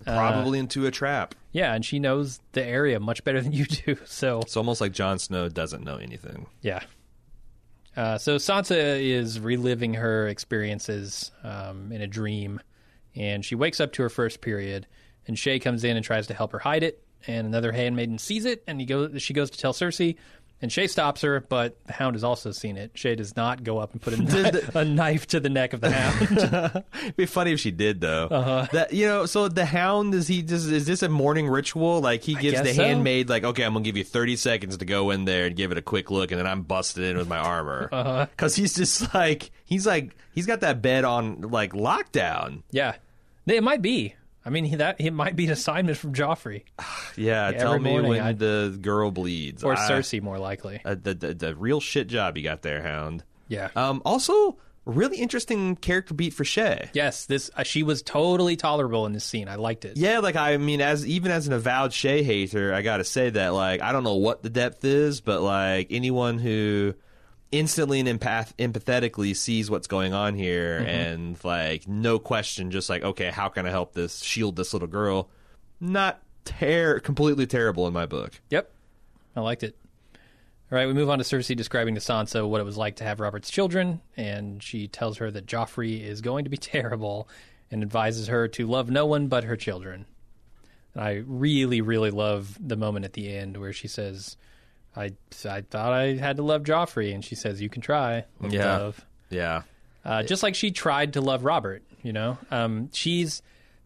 Speaker 2: Probably into a trap.
Speaker 1: Yeah, and she knows the area much better than you do. So
Speaker 2: It's almost like Jon Snow doesn't know anything.
Speaker 1: Yeah. Uh, so Sansa is reliving her experiences um, in a dream, and she wakes up to her first period. And Shae comes in and tries to help her hide it, and another handmaiden sees it, and he goes. She goes to tell Cersei, and Shae stops her, but the Hound has also seen it. Shae does not go up and put a, kni- a knife to the neck of the Hound.
Speaker 2: It'd be funny if she did though.
Speaker 1: Uh-huh.
Speaker 2: That you know, so the hound is he just is this a morning ritual? Like he gives the
Speaker 1: so.
Speaker 2: handmaid like, okay, I'm gonna give you 30 seconds to go in there and give it a quick look, and then I'm busted in with my armor.
Speaker 1: Uh-huh.
Speaker 2: Because he's just like he's like he's got that bed on like lockdown.
Speaker 1: yeah, it might be. I mean, he, that it might be an assignment from Joffrey
Speaker 2: Yeah, tell me
Speaker 1: morning
Speaker 2: when
Speaker 1: I-
Speaker 2: the girl bleeds
Speaker 1: or
Speaker 2: I-
Speaker 1: Cersei, more likely.
Speaker 2: uh, the, the the real shit job you got there, hound.
Speaker 1: Yeah.
Speaker 2: Um, also, really interesting character beat for Shae.
Speaker 1: yes, this uh, she was totally tolerable in this scene. I liked it.
Speaker 2: Yeah, like I mean, as even as an avowed Shae hater, I gotta say that like I don't know what the depth is, but like anyone who instantly and empath- empathetically sees what's going on here, mm-hmm. and like no question, just like okay, how can I help this shield this little girl? Not ter- completely terrible in my book.
Speaker 1: Yep. I liked it. All right, we move on to Cersei describing to Sansa what it was like to have Robert's children, and she tells her that Joffrey is going to be terrible and advises her to love no one but her children. And I really, really love the moment at the end where she says, I, I thought I had to love Joffrey, and she says, You can try.
Speaker 2: Yeah.
Speaker 1: Love.
Speaker 2: Yeah,
Speaker 1: Uh, just like she tried to love Robert, you know, um, she's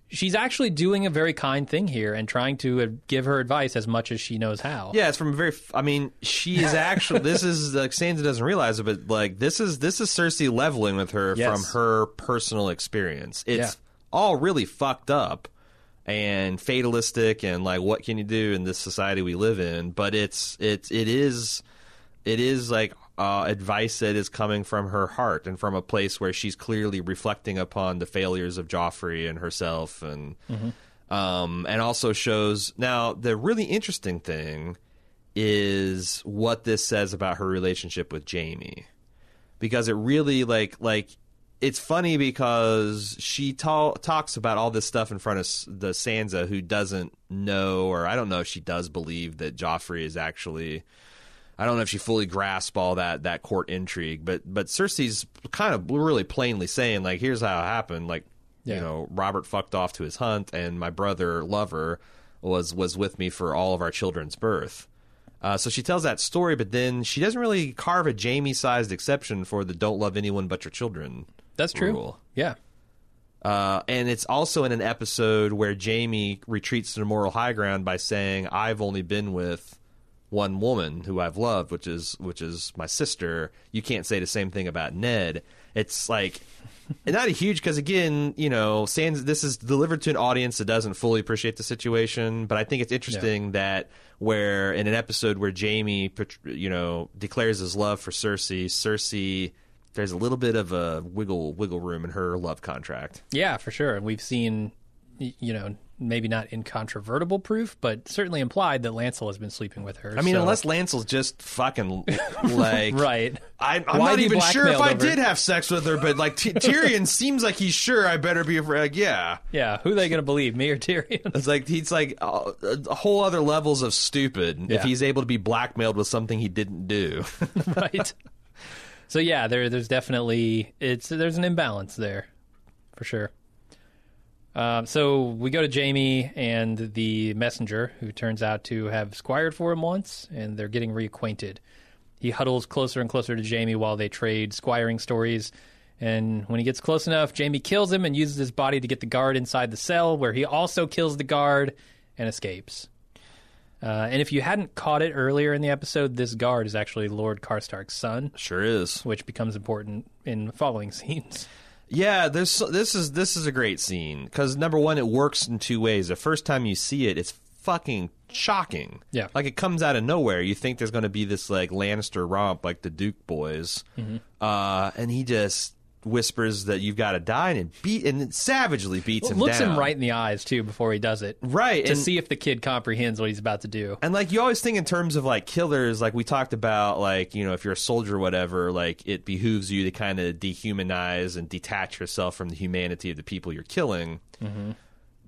Speaker 1: she's actually doing a very kind thing here and trying to uh, give her advice as much as she knows how.
Speaker 2: Yeah, it's from a very. f- I mean, she is actually. this is like Sansa doesn't realize it, but like this is this is Cersei leveling with her
Speaker 1: Yes.
Speaker 2: from her personal experience. It's
Speaker 1: Yeah.
Speaker 2: all really fucked up and fatalistic, and like what can you do in this society we live in? But it's it's it is it is like uh, advice that is coming from her heart and from a place where she's clearly reflecting upon the failures of Joffrey and herself, and um, and also shows now the really interesting thing is what this says about her relationship with Jamie, because it really like like it's funny because she ta- talks about all this stuff in front of S- the Sansa who doesn't know or I don't know if she does believe that Joffrey is actually I don't know if she fully grasped all that that court intrigue, but but Cersei's kind of really plainly saying like, here's how it happened. Like,
Speaker 1: Yeah.
Speaker 2: you know, Robert fucked off to his hunt, and my brother Lover was was with me for all of our children's birth. Uh, so she tells that story, but then she doesn't really carve a Jamie-sized exception for the "don't love anyone but your children."
Speaker 1: That's true.
Speaker 2: rule.
Speaker 1: Yeah.
Speaker 2: Uh, and it's also in an episode where Jamie retreats to the moral high ground by saying, "I've only been with one woman who I've loved, which is which is my sister. You can't say the same thing about Ned." It's like not a huge because again, you know, Sans, this is delivered to an audience that doesn't fully appreciate the situation. But I think it's interesting that where in an episode where Jamie, you know, declares his love for Cersei, Cersei. There's a little bit of a wiggle wiggle room in her love contract.
Speaker 1: Yeah, for sure. And we've seen, you know, maybe not incontrovertible proof, but certainly implied that Lancel has been sleeping with her.
Speaker 2: I mean,
Speaker 1: so-
Speaker 2: unless Lancel's just fucking like
Speaker 1: Right.
Speaker 2: I, I'm
Speaker 1: Why
Speaker 2: not even sure if I did have sex with her, but like T- Tyrion seems like he's sure. I better be afraid. Like, yeah,
Speaker 1: Yeah, who are they going to believe, me or Tyrion?
Speaker 2: it's like he's like uh, a whole other levels of stupid if he's able to be blackmailed with something he didn't do.
Speaker 1: right. So yeah, there there's definitely it's there's an imbalance there, for sure. Um, so we go to Jamie and the messenger, who turns out to have squired for him once, and they're getting reacquainted. He huddles closer and closer to Jamie while they trade squiring stories. And when he gets close enough, Jamie kills him and uses his body to get the guard inside the cell, where he also kills the guard and escapes. Uh, and if you hadn't caught it earlier in the episode, this guard is actually Lord Karstark's son,
Speaker 2: sure is.
Speaker 1: which becomes important in following scenes.
Speaker 2: Yeah, there's this is this is a great scene because number one, it works in two ways. The first time you see it, it's fucking shocking.
Speaker 1: Yeah.
Speaker 2: like it comes out of nowhere. You think there's going to be this like Lannister romp, like the Duke boys, uh, and he just whispers that you've got to die and beat and savagely beats him
Speaker 1: looks
Speaker 2: down.
Speaker 1: him right in the eyes too before he does it,
Speaker 2: right
Speaker 1: to
Speaker 2: and,
Speaker 1: see if the kid comprehends what he's about to do.
Speaker 2: and like you always think in terms of like killers like we talked about like you know if you're a soldier or whatever like it behooves you to kind of dehumanize and detach yourself from the humanity of the people you're killing mm-hmm.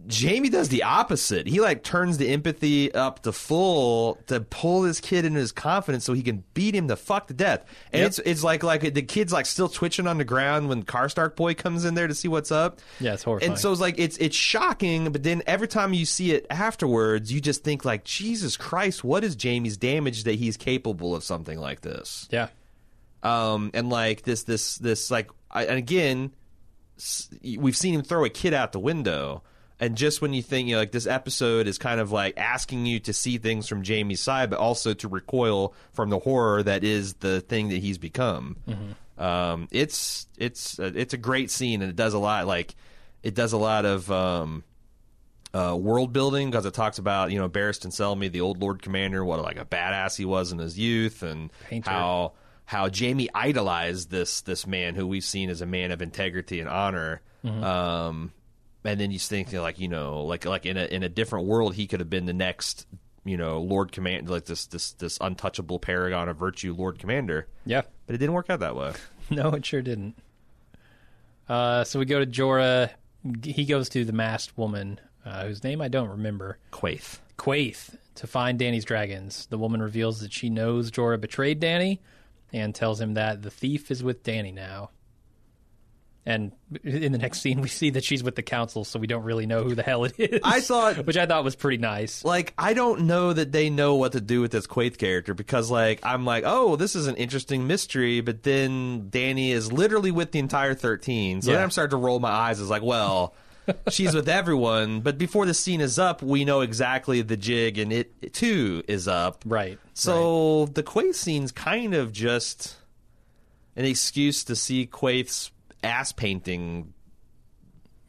Speaker 2: Jamie does the opposite. He like turns the empathy up to full to pull this kid into his confidence so he can beat him to fuck to death. And
Speaker 1: Yep.
Speaker 2: it's it's like like the kid's like still twitching on the ground when Karstark boy comes in there to see what's up.
Speaker 1: Yeah, it's horrifying.
Speaker 2: And so it's like it's it's shocking, but then every time you see it afterwards, you just think like Jesus Christ, what is Jamie's damage that he's capable of something like this?
Speaker 1: Yeah,
Speaker 2: um, and like this, this, this, like, I, and again, we've seen him throw a kid out the window. And just when you think, you know, like this episode is kind of like asking you to see things from Jamie's side, but also to recoil from the horror that is the thing that he's become. Um, it's it's uh, it's a great scene, and it does a lot. Like it does a lot of um, uh, world building because it talks about you know Barristan Selmy, the old Lord Commander, what like a badass he was in his youth, and
Speaker 1: Painter.
Speaker 2: how how Jamie idolized this this man who we've seen as a man of integrity and honor. Um, and then you think like you know like like in a in a different world he could have been the next you know Lord Commander like this this this untouchable paragon of virtue Lord Commander,
Speaker 1: yeah.
Speaker 2: but it didn't work out that way.
Speaker 1: No, it sure didn't. Uh, so we go to Jorah. He goes to the masked woman, uh, whose name I don't remember,
Speaker 2: Quaith.
Speaker 1: Quaith, to find Dany's dragons. The woman reveals that she knows Jorah betrayed Dany and tells him that the thief is with Dany now. And in the next scene, we see that she's with the council, so we don't really know who the hell it is.
Speaker 2: I thought
Speaker 1: which I thought was pretty nice.
Speaker 2: like I don't know that they know what to do with this Quaith character because like I'm like, oh, this is an interesting mystery, but then Dany is literally with the entire thirteen. So
Speaker 1: Yeah.
Speaker 2: then I'm starting to roll my eyes as like, well, she's with everyone, but before the scene is up, we know exactly the jig and it too is up.
Speaker 1: Right.
Speaker 2: So the Quaith scene's kind of just an excuse to see Quaith's ass painting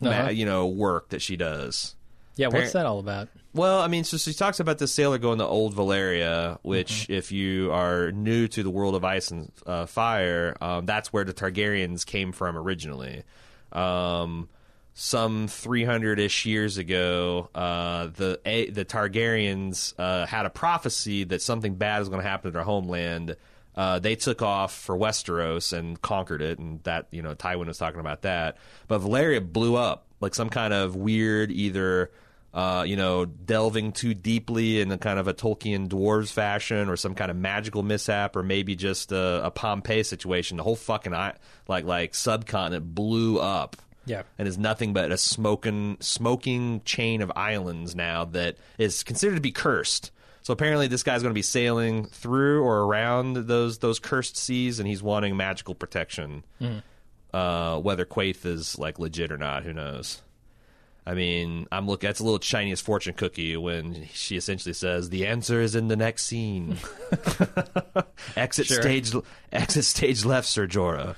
Speaker 1: Uh-huh.
Speaker 2: you know, work that she does.
Speaker 1: Yeah, what's that all about?
Speaker 2: Well, I mean, so she talks about the sailor going to Old Valyria, which, if you are new to the world of ice and uh, fire, um, that's where the Targaryens came from originally. Um, some 300 ish years ago, uh, the a, the Targaryens uh, had a prophecy that something bad was going to happen to their homeland. Uh, they took off for Westeros and conquered it, and that you know Tywin was talking about that. But Valyria blew up like some kind of weird, either uh, you know, delving too deeply in a kind of a Tolkien dwarves fashion, or some kind of magical mishap, or maybe just a, a Pompeii situation. The whole fucking i- like like subcontinent blew up
Speaker 1: Yeah.
Speaker 2: and is nothing but a smoking smoking chain of islands now that is considered to be cursed. So apparently, this guy's going to be sailing through or around those those cursed seas, and he's wanting magical protection. Uh, whether Quaith is like legit or not, who knows? I mean, I'm looking. That's a little Chinese fortune cookie when she essentially says the answer is in the next scene. exit
Speaker 1: Sure.
Speaker 2: stage, exit stage left, Sir Jorah.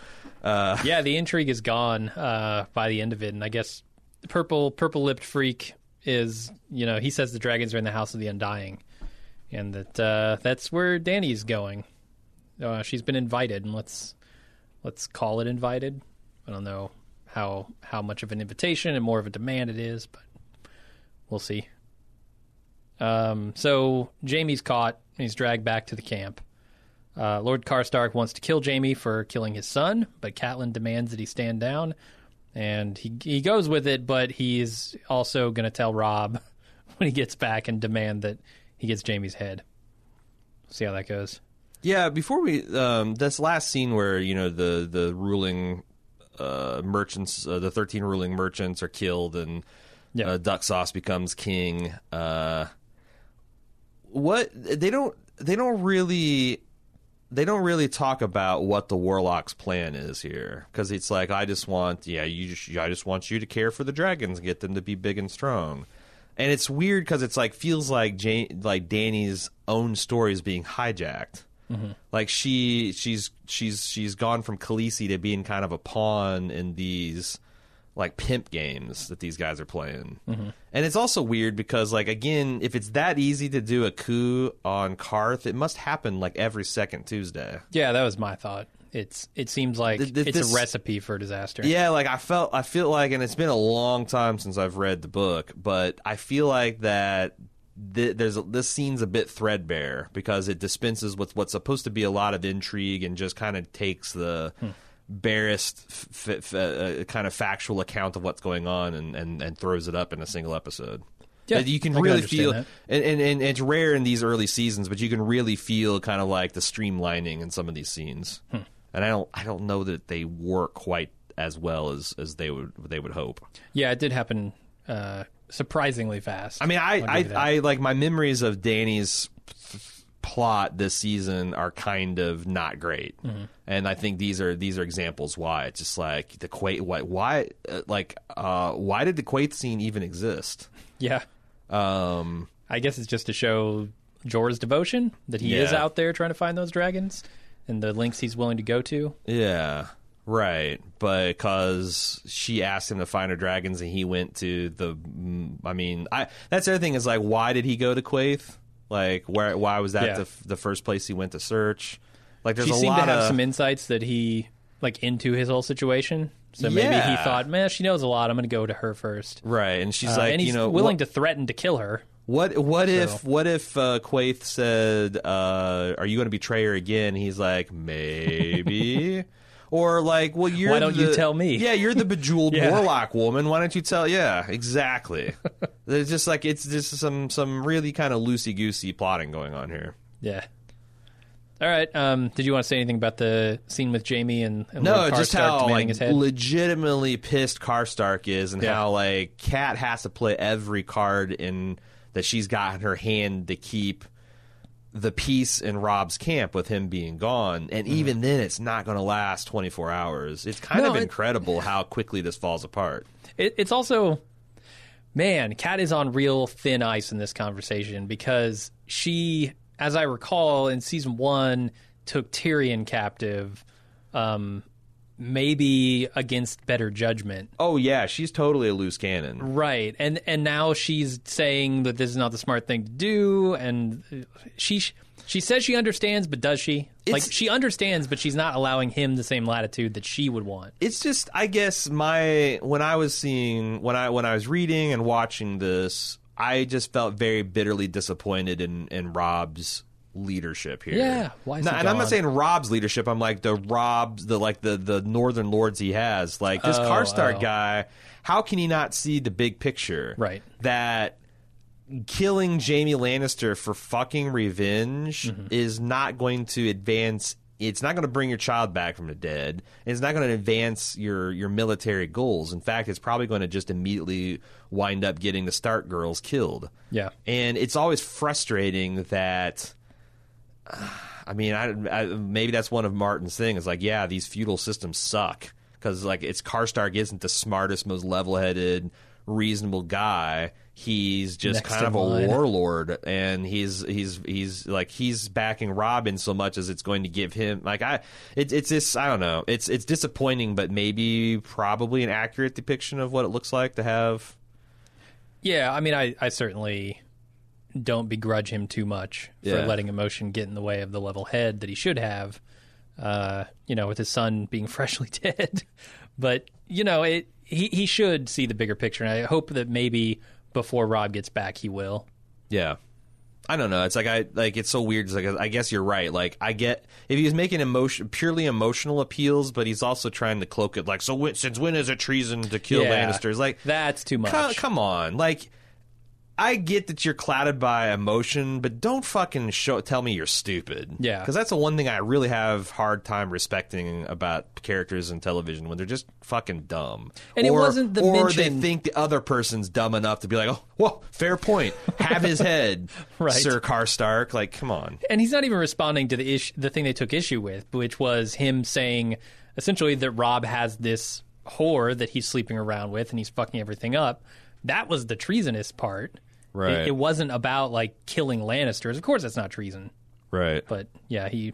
Speaker 1: yeah, the intrigue is gone uh, by the end of it, and I guess purple purple lipped freak is you know he says the dragons are in the house of the undying, and that uh, that's where Dany's going. Uh, she's been invited, and let's let's call it invited. I don't know how how much of an invitation and more of a demand it is, but we'll see. Um, so Jamie's caught. and He's dragged back to the camp. Uh, Lord Karstark wants to kill Jamie for killing his son, but Catelyn demands that he stand down, and he he goes with it. But he's also going to tell Robb when he gets back and demand that he gets Jamie's head. See how that goes.
Speaker 2: Yeah, before we um, this last scene where you know the the ruling uh, merchants, uh, the thirteen ruling merchants are killed, and
Speaker 1: Yeah.
Speaker 2: uh, Duck Sauce becomes king. Uh, what they don't they don't really they don't really talk about what the warlock's plan is here because it's like I just want yeah you just, I just want you to care for the dragons get them to be big and strong and it's weird because it's like feels like Jane, like Dany's own story is being hijacked mm-hmm. like she she's she's she's gone from Khaleesi to being kind of a pawn in these like pimp games that these guys are playing. Mm-hmm. And it's also weird because like again, if it's that easy to do a coup on Qarth, it must happen like every second Tuesday.
Speaker 1: Yeah, that was my thought. It's it seems like
Speaker 2: Th- th-
Speaker 1: it's
Speaker 2: this-
Speaker 1: a recipe for disaster.
Speaker 2: Yeah, like I felt, I feel like, and it's been a long time since I've read the book, but I feel like that th- there's a, this scene's a bit threadbare because it dispenses with what's supposed to be a lot of intrigue and just kind of takes the barest f- f- uh, kind of factual account of what's going on and, and, and throws it up in a single episode.
Speaker 1: Yeah,
Speaker 2: you can
Speaker 1: I
Speaker 2: really
Speaker 1: understand
Speaker 2: feel, and, and, and it's rare in these early seasons, but you can really feel kind of like the streamlining in some of these scenes.
Speaker 1: Hmm.
Speaker 2: And I don't, I don't know that they work quite as well as, as they would they would hope.
Speaker 1: Yeah, it did happen uh, surprisingly fast.
Speaker 2: I mean, I, I,
Speaker 1: give you that.
Speaker 2: I like my memories of Dany's plot this season are kind of not great,
Speaker 1: Mm-hmm.
Speaker 2: and I think these are these are examples why it's just like the Quaith. Why, why uh, like uh, why did the Quaith scene even exist?
Speaker 1: yeah,
Speaker 2: Um,
Speaker 1: I guess it's just to show Jorah's devotion that he is out there trying to find those dragons and the links he's willing to go to.
Speaker 2: Yeah, right. Because she asked him to find her dragons, and he went to the. I mean, I that's the other thing is like, why did he go to Quaith? Like, where? Why was that
Speaker 1: Yeah.
Speaker 2: the the first place he went to search? Like, there's a lot.
Speaker 1: She seemed to have
Speaker 2: of
Speaker 1: some insights that he like into his whole situation. So maybe he thought, man, she knows a lot. I'm going to go to her first.
Speaker 2: right, and she's
Speaker 1: Uh,
Speaker 2: like,
Speaker 1: and he's
Speaker 2: you know,
Speaker 1: willing
Speaker 2: what,
Speaker 1: to threaten to kill her.
Speaker 2: What what if
Speaker 1: So-
Speaker 2: what if uh, Quaith said, uh, "Are you going to betray her again?" He's like, maybe. Or like, well, you're.
Speaker 1: Why don't you tell me?
Speaker 2: Yeah, you're the bejeweled
Speaker 1: Yeah.
Speaker 2: warlock woman. Why don't you tell? Yeah, exactly. it's just like it's just some some really kind of loosey goosey plotting going on here.
Speaker 1: Yeah. All right. Um, did you want to say anything about the scene with Jamie and, and
Speaker 2: No, just how like legitimately pissed Karstark is, and
Speaker 1: Yeah.
Speaker 2: how like Kat has to play every card in that she's got in her hand to keep the peace in Robb's camp with him being gone, and even then, it's not going to last twenty four hours. It's kind
Speaker 1: No,
Speaker 2: of
Speaker 1: it-
Speaker 2: incredible how quickly this falls apart.
Speaker 1: It, it's also, man, Kat is on real thin ice in this conversation because she, as I recall, in season one, took Tyrion captive, um, maybe against better judgment.
Speaker 2: Oh yeah, she's totally a loose cannon.
Speaker 1: Right, and and now she's saying that this is not the smart thing to do, and uh, she she says she understands, but does she? like she understands, but she's not allowing him the same latitude that she would want.
Speaker 2: it's just I guess my when I was seeing when I when I was reading and watching this, I just felt very bitterly disappointed in in Robb's leadership here.
Speaker 1: Yeah, why is
Speaker 2: No, and I'm not saying Robb's leadership. I'm like the Robb's the like the the northern lords he has. Like this
Speaker 1: Oh,
Speaker 2: Karstark
Speaker 1: oh.
Speaker 2: guy, how can he not see the big picture?
Speaker 1: Right.
Speaker 2: That killing Jamie Lannister for fucking revenge
Speaker 1: Mm-hmm.
Speaker 2: is not going to advance. It's not going to bring your child back from the dead. It's not going to advance your your military goals. In fact, it's probably going to just immediately wind up getting the Stark girls killed.
Speaker 1: Yeah.
Speaker 2: And it's always frustrating that. I mean, I, I, maybe that's one of Martin's things. Like, yeah, these feudal systems suck because, like, it's Karstark isn't the smartest, most level-headed, reasonable guy. He's just
Speaker 1: Next
Speaker 2: kind of a
Speaker 1: line.
Speaker 2: warlord, and he's he's he's like he's backing Robin so much as it's going to give him like I it's it's this I don't know it's it's disappointing, but maybe probably an accurate depiction of what it looks like to have
Speaker 1: Yeah, I mean, I, I certainly don't begrudge him too much for
Speaker 2: Yeah.
Speaker 1: letting emotion get in the way of the level head that he should have. Uh, you know, with his son being freshly dead, but you know, it he he should see the bigger picture, and I hope that maybe before Robb gets back, he will.
Speaker 2: Yeah. I don't know. It's like I like it's so weird. It's like I guess you're right. Like I get if he's making emotion purely emotional appeals, but he's also trying to cloak it like so. When, since when is it treason to kill
Speaker 1: Yeah.
Speaker 2: Lannisters? Like
Speaker 1: That's too much.
Speaker 2: co- come on, like I get that you're clouded by emotion, but don't fucking show tell me you're stupid.
Speaker 1: Yeah.
Speaker 2: because that's the one thing I really have hard time respecting about characters in television when they're just fucking dumb.
Speaker 1: And it wasn't the
Speaker 2: or
Speaker 1: mention-
Speaker 2: they think the other person's dumb enough to be like, oh, well, fair point. Have his head,
Speaker 1: Right.
Speaker 2: Sir Karstark. Like, come on.
Speaker 1: and he's not even responding to the issue, the thing they took issue with, which was him saying essentially that Robb has this whore that he's sleeping around with and he's fucking everything up. That was the treasonous part.
Speaker 2: Right.
Speaker 1: It, it wasn't about like killing Lannisters. Of course, that's not treason.
Speaker 2: Right.
Speaker 1: But yeah, he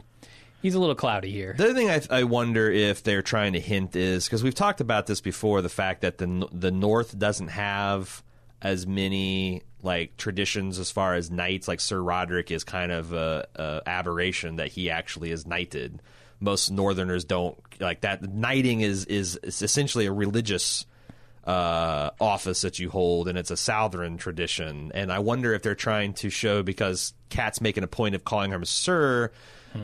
Speaker 1: he's a little cloudy here.
Speaker 2: The other thing I, I wonder if they're trying to hint is because we've talked about this before the fact that the the North doesn't have as many like traditions as far as knights. Like Sir Roderick is kind of a, a aberration that he actually is knighted. most Northerners don't like that. Knighting is is, is essentially a religious uh, office that you hold, and it's a Southern tradition. And I wonder if they're trying to show because Kat's making a point of calling her Sir,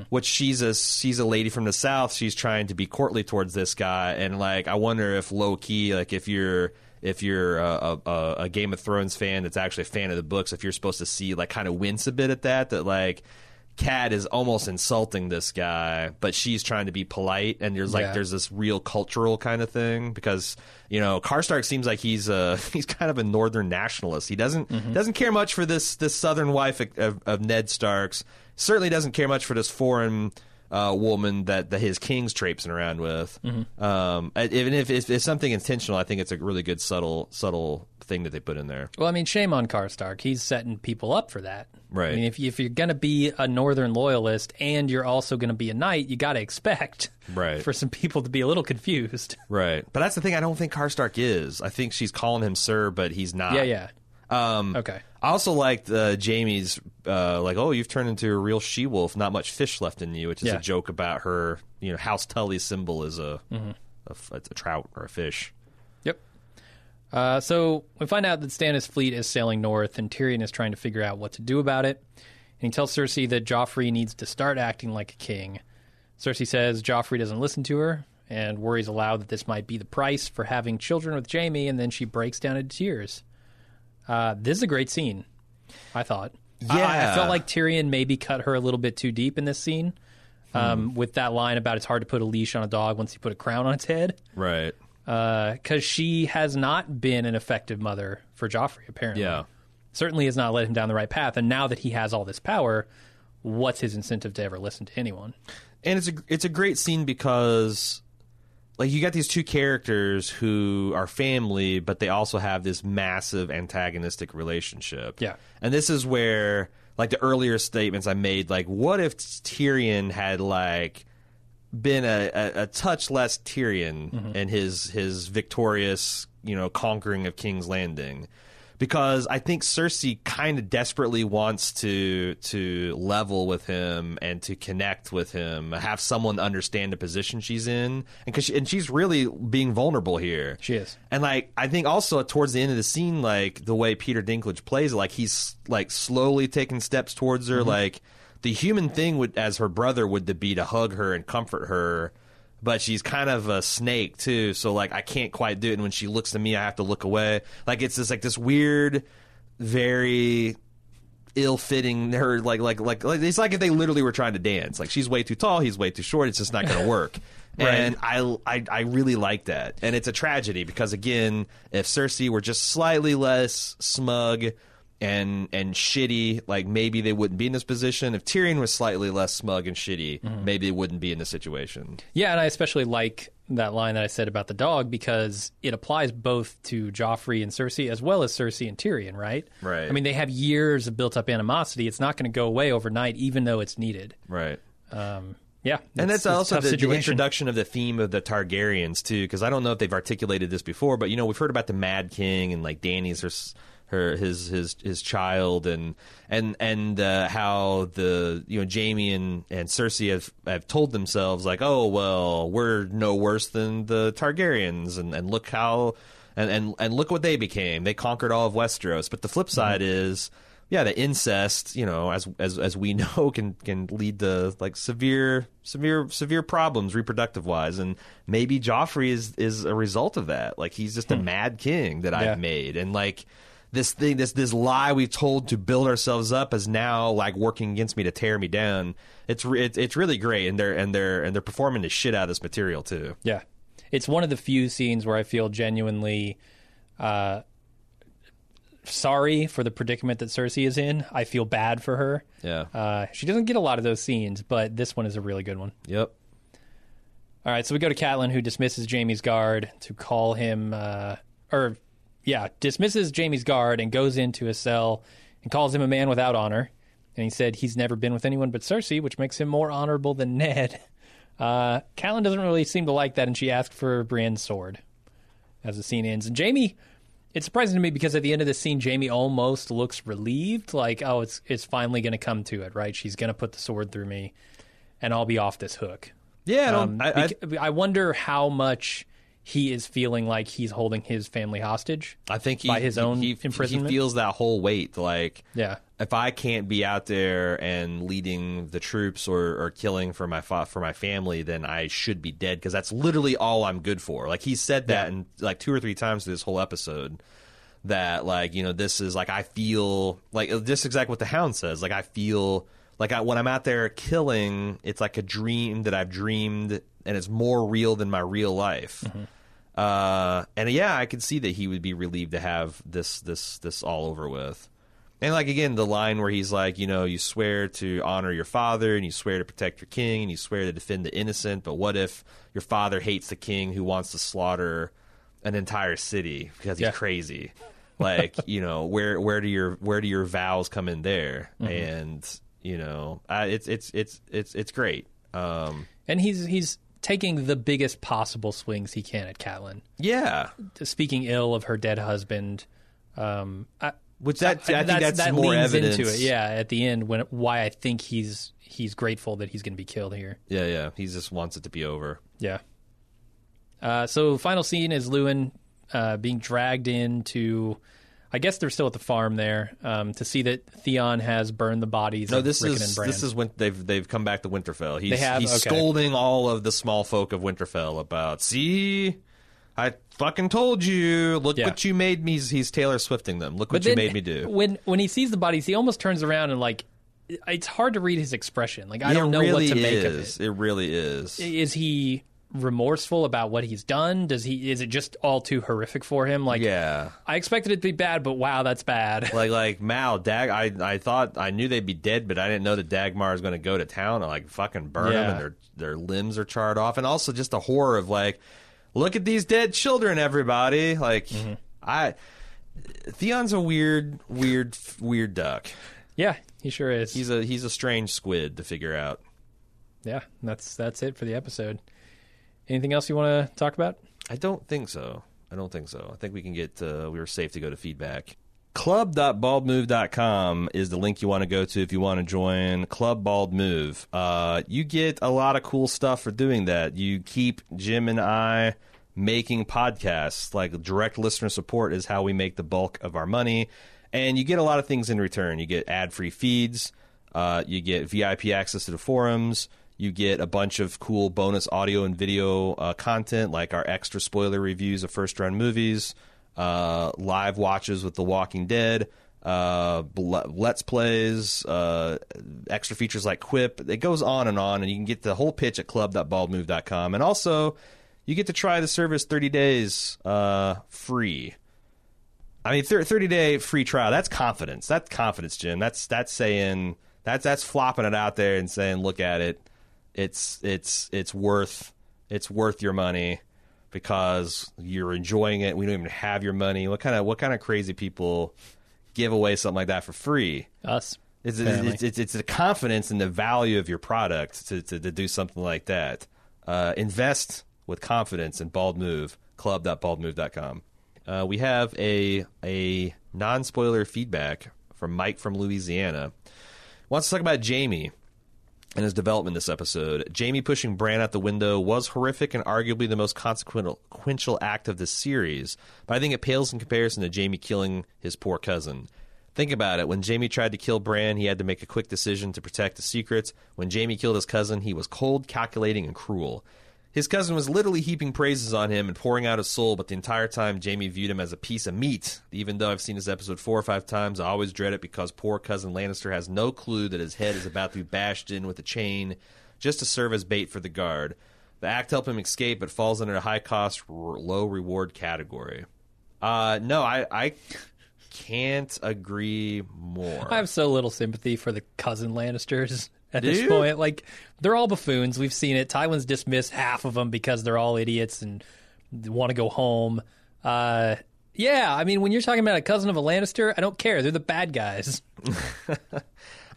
Speaker 2: which she's a she's a lady from the South. She's trying to be courtly towards this guy, and like I wonder if low key, like if you're if you're a, a, a Game of Thrones fan that's actually a fan of the books, if you're supposed to see like kind of wince a bit at that, that like. Kat is almost insulting this guy, but she's trying to be polite, and there's like
Speaker 1: Yeah.
Speaker 2: there's this real cultural kind of thing because you know Karstark seems like he's a he's kind of a northern nationalist. He doesn't doesn't care much for this this southern wife of, of, of Ned Stark's. Certainly doesn't care much for this foreign uh, woman that, that his king's traipsing around with. Um, even if if it's something intentional, I think it's a really good subtle subtle thing that they put in there.
Speaker 1: Well, I mean, shame on Karstark. He's setting people up for that.
Speaker 2: Right.
Speaker 1: I mean, if, you, if you're going to be a Northern loyalist and you're also going to be a knight, you got to expect
Speaker 2: Right.
Speaker 1: for some people to be a little confused.
Speaker 2: Right, but that's the thing. I don't think Karstark is. I think she's calling him sir, but he's not.
Speaker 1: Yeah, yeah.
Speaker 2: Um,
Speaker 1: Okay.
Speaker 2: I also liked uh, Jamie's uh, like, oh, you've turned into a real she wolf. Not much fish left in you, which is
Speaker 1: Yeah.
Speaker 2: a joke about her. You know, House Tully's symbol is a,
Speaker 1: Mm-hmm.
Speaker 2: a f- it's a trout or a fish.
Speaker 1: Uh, so we find out that Stannis' fleet is sailing north, and Tyrion is trying to figure out what to do about it. And he tells Cersei that Joffrey needs to start acting like a king. Cersei says Joffrey doesn't listen to her and worries aloud that this might be the price for having children with Jamie, and then she breaks down into tears. Uh, this is a great scene, I thought. I- I, I
Speaker 2: Yeah.
Speaker 1: felt like Tyrion maybe cut her a little bit too deep in this scene um, with that line about it's hard to put a leash on a dog once you put a crown on its head
Speaker 2: Right.
Speaker 1: Uh, because she has not been an effective mother for Joffrey. Apparently,
Speaker 2: Yeah.
Speaker 1: certainly has not led him down the right path. And now that he has all this power, what's his incentive to ever listen to anyone?
Speaker 2: and it's a it's a great scene because like you got these two characters who are family but they also have this massive antagonistic relationship
Speaker 1: Yeah.
Speaker 2: and this is where like the earlier statements i made like what if tyrion had like been a, a, a touch less tyrion mm-hmm. in his his victorious you know conquering of king's landing because I think Cersei kind of desperately wants to to level with him and to connect with him, have someone understand the position she's in, and cause she, and she's really being vulnerable here.
Speaker 1: She is.
Speaker 2: and like I think also towards the end of the scene, like the way Peter Dinklage plays, like he's like slowly taking steps towards her, mm-hmm. like. The human thing would, as her brother, would be to hug her and comfort her, but she's kind of a snake too. So like I can't quite do it. And when she looks at me, I have to look away. Like it's just like this weird, very ill-fitting. Her like like like like it's like if they literally were trying to dance. Like she's way too tall, he's way too short. It's just not going to work. And I, I I really like that. And it's a tragedy because again, if Cersei were just slightly less smug and and shitty, like maybe they wouldn't be in this position. If Tyrion was slightly less smug and shitty, maybe they wouldn't be in this situation.
Speaker 1: Yeah, and I especially like that line that I said about the dog because it applies both to Joffrey and Cersei as well as Cersei and Tyrion, right?
Speaker 2: Right.
Speaker 1: I mean, they have years of built-up animosity. It's not going to go away overnight, even though it's needed.
Speaker 2: Right.
Speaker 1: Um, yeah,
Speaker 2: And that's also the, the introduction of the theme of the Targaryens too, because I don't know if they've articulated this before, but you know we've heard about the Mad King and like Dany's her, his his his child and and and uh, how the you know Jamie and and Cersei have have told themselves like oh well we're no worse than the Targaryens. And and look how and and and look what they became. They conquered all of Westeros, but the flip side is yeah, the incest, you know, as as as we know, can can lead to like severe severe severe problems reproductive wise, and maybe Joffrey is is a result of that. Like he's just a mad king that
Speaker 1: Yeah.
Speaker 2: I've made, and like this thing, this this lie we've told to build ourselves up is now like working against me to tear me down. It's re- it's it's really great, and they're and they're and they're performing the shit out of this material too.
Speaker 1: Yeah, it's one of the few scenes where I feel genuinely uh, sorry for the predicament that Cersei is in. I feel bad for her.
Speaker 2: Yeah.
Speaker 1: Uh, she doesn't get a lot of those scenes, but this one is a really good one.
Speaker 2: Yep.
Speaker 1: All right, so we go to Catelyn, who dismisses Jamie's guard to call him, uh, or yeah, dismisses Jamie's guard and goes into his cell and calls him a man without honor. And he said he's never been with anyone but Cersei, which makes him more honorable than Ned. Uh, Catelyn doesn't really seem to like that, and she asks for Brienne's sword as the scene ends. And Jamie, it's surprising to me because at the end of the scene, Jamie almost looks relieved, like, oh, it's it's finally going to come to it, right? She's going to put the sword through me, and I'll be off this hook.
Speaker 2: Yeah, I
Speaker 1: Um,
Speaker 2: I- I-
Speaker 1: I wonder how much he is feeling like he's holding his family hostage.
Speaker 2: I think he,
Speaker 1: By his
Speaker 2: he-
Speaker 1: own
Speaker 2: he,
Speaker 1: imprisonment?
Speaker 2: he feels that whole weight. Like,
Speaker 1: Yeah.
Speaker 2: if I can't be out there and leading the troops or, or killing for my fa- for my family, then I should be dead because that's literally all I'm good for. Like he said that
Speaker 1: Yeah.
Speaker 2: in like two or three times through this whole episode. That like you know this is like I feel like just exactly what the Hound says. Like I feel like I, when I'm out there killing, it's like a dream that I've dreamed, and it's more real than my real life. Mm-hmm. Uh, and yeah, I could see that he would be relieved to have this this this all over with. And like again, the line where he's like, you know, you swear to honor your father and you swear to protect your king and you swear to defend the innocent, but what if your father hates the king who wants to slaughter an entire city because he's
Speaker 1: Yeah.
Speaker 2: crazy? Like, you know, where where do your where do your vows come in there? And you know, I, it's it's it's it's it's great. Um,
Speaker 1: And he's he's taking the biggest possible swings he can at Catelyn.
Speaker 2: yeah,
Speaker 1: Speaking ill of her dead husband. Um, I,
Speaker 2: which that I, think that's,
Speaker 1: that
Speaker 2: more
Speaker 1: leans
Speaker 2: evidence.
Speaker 1: into it. Yeah, at the end when why I think he's he's grateful that he's going to be killed here.
Speaker 2: yeah, yeah. He just wants it to be over.
Speaker 1: Yeah. Uh, so final scene is Luwin uh, being dragged into. I guess they're still at the farm there um, to see that Theon has burned the bodies.
Speaker 2: No,
Speaker 1: of
Speaker 2: this
Speaker 1: Rickon
Speaker 2: is this is when they've they've come back to Winterfell. He's
Speaker 1: They have?
Speaker 2: he's
Speaker 1: Okay.
Speaker 2: scolding all of the small folk of Winterfell about see. I fucking told you. Look
Speaker 1: Yeah.
Speaker 2: what you made me. He's, he's Taylor Swifting them. Look what
Speaker 1: But
Speaker 2: you made me do.
Speaker 1: When when he sees the bodies, he almost turns around and like it's hard to read his expression. Like I don't know
Speaker 2: really
Speaker 1: what to
Speaker 2: is.
Speaker 1: make of it.
Speaker 2: It really is.
Speaker 1: Is he remorseful about what he's done? Does he is it just all too horrific for him? Like
Speaker 2: yeah.
Speaker 1: I expected it to be bad, but wow, that's bad.
Speaker 2: Like like Mal Dag. I I thought I knew they'd be dead, but I didn't know that Dagmer is going to go to town and like fucking burn them, and their their limbs are charred off, and also just the horror of like, look at these dead children, everybody. Like
Speaker 1: Mm-hmm.
Speaker 2: I, Theon's a weird, weird, weird duck.
Speaker 1: Yeah, he sure is.
Speaker 2: He's a he's a strange squid to figure out.
Speaker 1: yeah, that's that's it for the episode. Anything else you want to talk about?
Speaker 2: I don't think so. I don't think so. I think we can get. Uh, we were safe to go to feedback. Club.baldmove.com is the link you want to go to if you want to join Club Bald Move. Uh, you get a lot of cool stuff for doing that. You keep Jim and I making podcasts. Like direct listener support is how we make the bulk of our money, and you get a lot of things in return. You get ad free feeds. Uh, you get VIP access to the forums. You get a bunch of cool bonus audio and video uh, content, like our extra spoiler reviews of first run movies, uh, live watches with The Walking Dead, uh, let's plays, uh, extra features like Quip. It goes on and on, and you can get the whole pitch at club.baldmove.com. And also, you get to try the service 30 days uh, free. I mean, thirty day free trial. That's confidence. That's confidence, Jim. That's that's saying that's that's flopping it out there and saying, look at it. It's it's it's worth it's worth your money because you're enjoying it. We don't even have your money. What kind of what kind of crazy people give away something like that for free?
Speaker 1: Us.
Speaker 2: It's it's, it's, it's the confidence in the value of your product to, to, to do something like that. Uh, invest with confidence in Bald Move, club.baldmove.com. Uh, we have a a non spoiler feedback from Mike from Louisiana. Wants to talk about Jamie and his development this episode. Jamie pushing Bran out the window was horrific and arguably the most consequential act of the series, but I think it pales in comparison to Jamie killing his poor cousin. Think about it. When Jamie tried to kill Bran, he had to make a quick decision to protect the secrets. When Jamie killed his cousin, he was cold, calculating, and cruel. His cousin was literally heaping praises on him and pouring out his soul, but the entire time Jamie viewed him as a piece of meat. Even though I've seen this episode four or five times, I always dread it because poor cousin Lannister has no clue that his head is about to be bashed in with a chain just to serve as bait for the guard. The act helped him escape, but falls under a high cost, r- low reward category. Uh, no, I, I can't agree more.
Speaker 1: I have so little sympathy for the cousin Lannisters at
Speaker 2: Do
Speaker 1: this
Speaker 2: you?
Speaker 1: point. Like they're all buffoons. We've seen it. Tywin's dismissed half of them because they're all idiots and want to go home. Uh, yeah, I mean, when you're talking about a cousin of a Lannister, I don't care. They're the bad guys.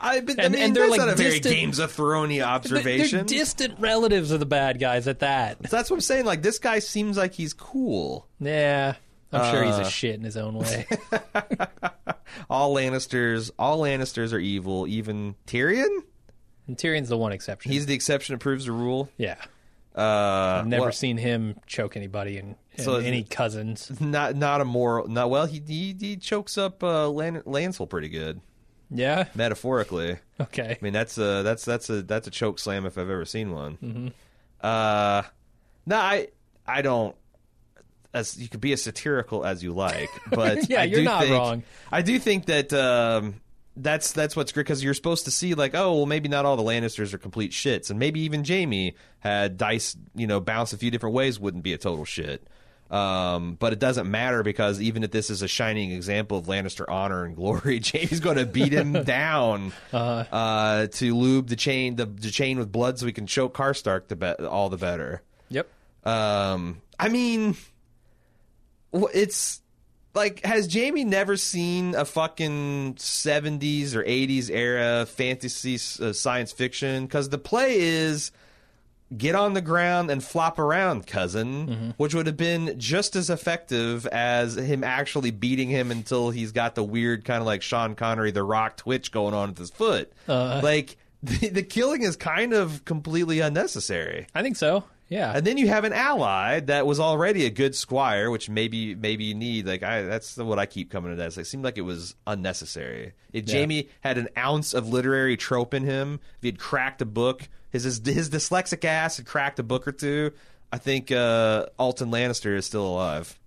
Speaker 2: I, but, I mean,
Speaker 1: and they're
Speaker 2: that's
Speaker 1: like
Speaker 2: not a very
Speaker 1: distant-
Speaker 2: Games of Thrones observation.
Speaker 1: They're distant relatives of the bad guys at that.
Speaker 2: So that's what I'm saying. Like this guy seems like he's cool.
Speaker 1: Yeah, I'm sure he's
Speaker 2: Uh.
Speaker 1: a shit in his own way.
Speaker 2: All Lannisters, all Lannisters are evil. Even Tyrion.
Speaker 1: And Tyrion's the one exception.
Speaker 2: He's the exception that proves the rule.
Speaker 1: yeah.
Speaker 2: Uh,
Speaker 1: I've never
Speaker 2: well,
Speaker 1: seen him choke anybody and, and
Speaker 2: So
Speaker 1: any cousins.
Speaker 2: not not a moral. Not well. He he, he chokes up uh, Lan- Lancel pretty good,
Speaker 1: Yeah.
Speaker 2: metaphorically.
Speaker 1: Okay.
Speaker 2: I mean, that's a that's that's a that's a choke slam if I've ever seen one. Mm-hmm. Uh, no, I I don't. As you could be as satirical as you like, but
Speaker 1: Yeah,
Speaker 2: I
Speaker 1: you're not
Speaker 2: think,
Speaker 1: wrong.
Speaker 2: I do think that um, that's that's what's great because you're supposed to see like, oh, well, maybe not all the Lannisters are complete shits, and maybe even Jamie had dice, you know, bounce a few different ways wouldn't be a total shit. Um, but it doesn't matter because even if this is a shining example of Lannister honor and glory, Jamie's going to beat him down uh, to lube the chain the, the chain with blood so we can choke Karstark the be- all the better.
Speaker 1: Yep.
Speaker 2: Um, I mean, it's like, has Jamie never seen a fucking 70s or 80s era fantasy uh, science fiction? Because the play is get on the ground and flop around, cousin, which would have been just as effective as him actually beating him until he's got the weird kind of like Sean Connery, the rock twitch going on with his foot. like, the, the killing is kind of completely unnecessary.
Speaker 1: I think so. Yeah.
Speaker 2: And then you have an ally that was already a good squire, which maybe maybe you need. Like I, that's what I keep coming to that. It seemed like it was unnecessary. If
Speaker 1: Yeah.
Speaker 2: Jamie had an ounce of literary trope in him, if he had cracked a book, his his, his dyslexic ass had cracked a book or two. I think uh, Alton Lannister is still alive.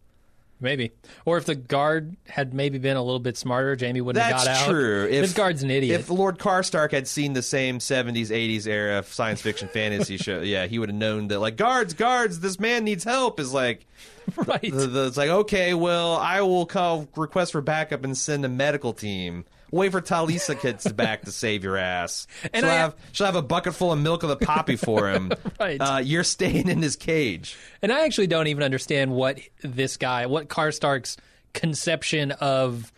Speaker 1: Maybe. Or if the guard had maybe been a little bit smarter, Jamie wouldn't
Speaker 2: That's
Speaker 1: have got out.
Speaker 2: true.
Speaker 1: If this guard's an idiot.
Speaker 2: If Lord Karstark had seen the same 70s, 80s era science fiction fantasy show, yeah, he would have known that, like, guards, guards, this man needs help. Is like,
Speaker 1: right.
Speaker 2: the, the, it's like, okay, well, I will call request for backup and send a medical team. Wait for Talisa gets back to save your ass.
Speaker 1: And
Speaker 2: she'll
Speaker 1: I-
Speaker 2: have she'll have a bucket full of milk of the poppy for him.
Speaker 1: Right.
Speaker 2: Uh, you're staying in his cage.
Speaker 1: And I actually don't even understand what this guy, what Karstark's conception of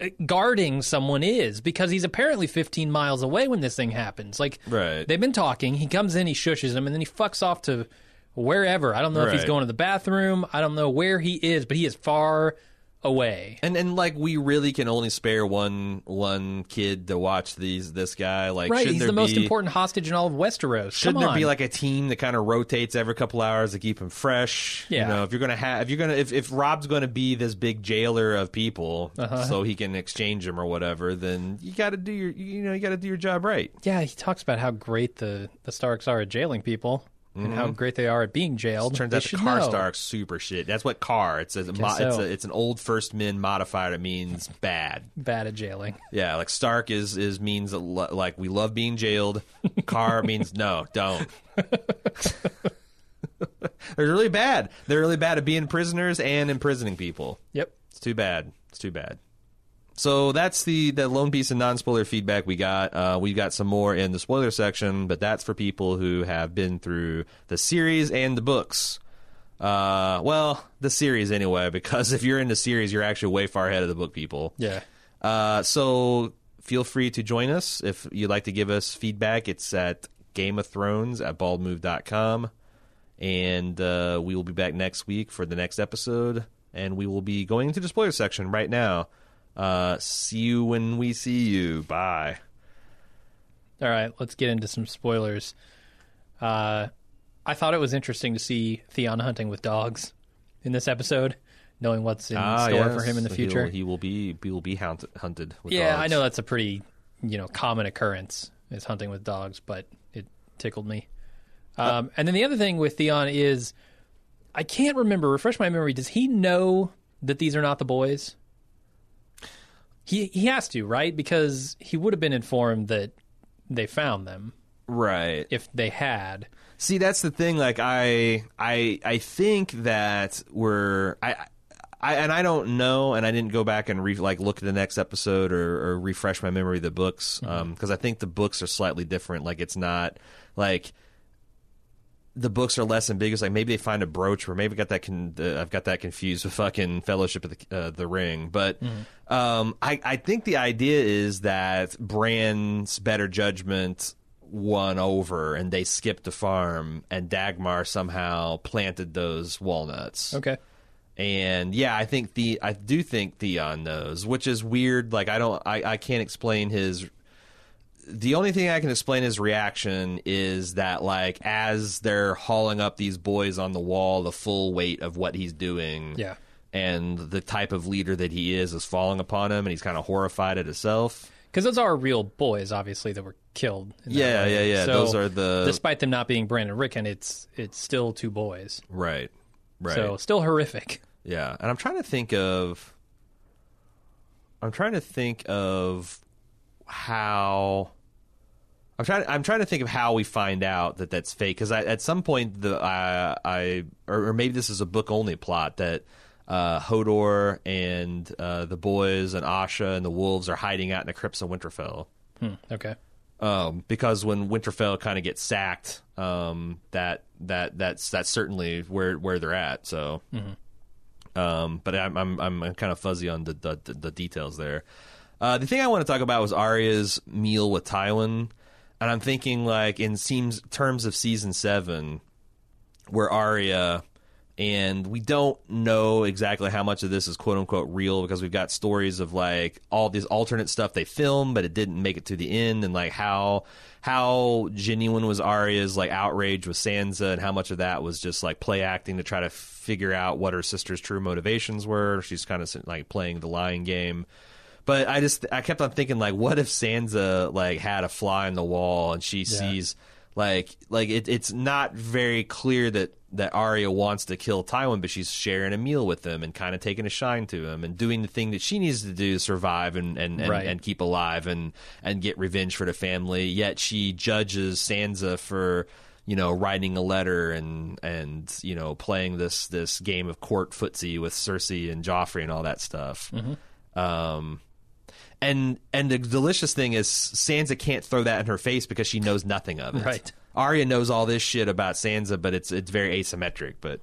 Speaker 1: uh, guarding someone is, because he's apparently 15 miles away when this thing happens. Like,
Speaker 2: Right.
Speaker 1: they've been talking. He comes in, he shushes him, and then he fucks off to wherever. I don't know if he's going to the bathroom. I don't know where he is, but he is far away.
Speaker 2: And and like we really can only spare one one kid to watch these this guy. Like
Speaker 1: Right, he's the most important hostage in all of Westeros.
Speaker 2: Shouldn't there be like a team that kind of rotates every couple hours to keep him fresh?
Speaker 1: Yeah.
Speaker 2: You know, if you're gonna have, if you're gonna, if, if Robb's gonna be this big jailer of people,
Speaker 1: Uh-huh.
Speaker 2: so he can exchange them or whatever, then you got to do your, you know, you got to do your job right.
Speaker 1: yeah, he talks about how great the, the Starks are at jailing people and how great they are at being jailed.
Speaker 2: Mm-hmm. Turns out the
Speaker 1: should
Speaker 2: car
Speaker 1: know.
Speaker 2: Stark's super shit. That's what car. It's a, mo-
Speaker 1: so.
Speaker 2: it's a it's an old First Men modifier that means bad.
Speaker 1: Bad at jailing.
Speaker 2: Yeah, like Stark is is means a lo- like we love being jailed. Car means no, don't. They're really bad. They're really bad at being prisoners and imprisoning people.
Speaker 1: Yep.
Speaker 2: It's too bad. It's too bad. So that's the the lone piece of non spoiler feedback we got. Uh, we got some more in the spoiler section, but that's for people who have been through the series and the books. Uh, well, the series anyway, because if you're in the series, you're actually way far ahead of the book people.
Speaker 1: Yeah.
Speaker 2: Uh, so feel free to join us if you'd like to give us feedback. It's at Game of Thrones at baldmove.com. And uh, we will be back next week for the next episode. And we will be going into the spoiler section right now. Uh, see you when we see you. Bye.
Speaker 1: All right, let's get into some spoilers. Uh, I thought it was interesting to see Theon hunting with dogs in this episode, knowing what's in
Speaker 2: Ah,
Speaker 1: store
Speaker 2: yes.
Speaker 1: for him in the
Speaker 2: He'll-
Speaker 1: future.
Speaker 2: He will be he will be hunted, hunted
Speaker 1: yeah,
Speaker 2: dogs.
Speaker 1: I know that's a pretty you know common occurrence is hunting with dogs, but it tickled me. Um, and then the other thing with Theon is I can't remember. Refresh my memory. Does he know that these are not the boys? He he has to, right? Because he would have been informed that they found them
Speaker 2: Right.
Speaker 1: if they had.
Speaker 2: See, that's the thing. Like, I, I, I think that we're, I, I, and I don't know, and I didn't go back and re, like look at the next episode or, or refresh my memory of the books, mm-hmm. um, because I think the books are slightly different. Like, it's not like the books are less ambiguous. Like, maybe they find a brooch, or maybe got that con- uh, I've got that confused with fucking Fellowship of the uh, the Ring. But um, I, I think the idea is that Bran's better judgment won over and they skipped the farm and Dagmer somehow planted those walnuts.
Speaker 1: Okay.
Speaker 2: And yeah, I think the I do think Theon knows, which is weird. Like I don't I, I can't explain his the only thing I can explain his reaction is that like as they're hauling up these boys on the wall, the full weight of what he's doing,
Speaker 1: Yeah.
Speaker 2: and the type of leader that he is is falling upon him, and he's kind of horrified at himself.
Speaker 1: Because those are real boys, obviously, that were killed. in that
Speaker 2: Yeah,
Speaker 1: way.
Speaker 2: yeah, yeah.
Speaker 1: So,
Speaker 2: Those are the
Speaker 1: Despite them not being Bran and Rickon, it's it's still two boys.
Speaker 2: right, right.
Speaker 1: So still horrific.
Speaker 2: Yeah, and I'm trying to think of. I'm trying to think of how. I'm trying. I'm trying to think of how we find out that that's fake because at some point the I I or, or maybe this is a book only plot that uh, Hodor and uh, the boys and Osha and the wolves are hiding out in the crypts of Winterfell.
Speaker 1: Hmm, okay.
Speaker 2: Um, because when Winterfell kind of gets sacked, um, that that that's that's certainly where where they're at. So, um, but I'm I'm I'm kind of fuzzy on the the, the details there. Uh, the thing I want to talk about was Arya's meal with Tywin, and I'm thinking like in seems terms of season seven, where Arya and we don't know exactly how much of this is quote unquote real because we've got stories of like all this alternate stuff they filmed but it didn't make it to the end and like how how genuine was Arya's like outrage with Sansa and how much of that was just like play acting to try to figure out what her sister's true motivations were. She's kind of like playing the lying game but I just I kept on thinking like what if Sansa like had a fly in the wall and she sees like like it, it's not very clear that that Arya wants to kill Tywin, but she's sharing a meal with him and kind of taking a shine to him and doing the thing that she needs to do to survive and and, and,
Speaker 1: Right.
Speaker 2: and keep alive and and get revenge for the family. Yet she judges Sansa for you know writing a letter and and you know playing this this game of court footsie with Cersei and Joffrey and all that stuff. Um, and and the delicious thing is Sansa can't throw that in her face because she knows nothing of it.
Speaker 1: Right.
Speaker 2: Arya knows all this shit about Sansa, but it's it's very asymmetric. But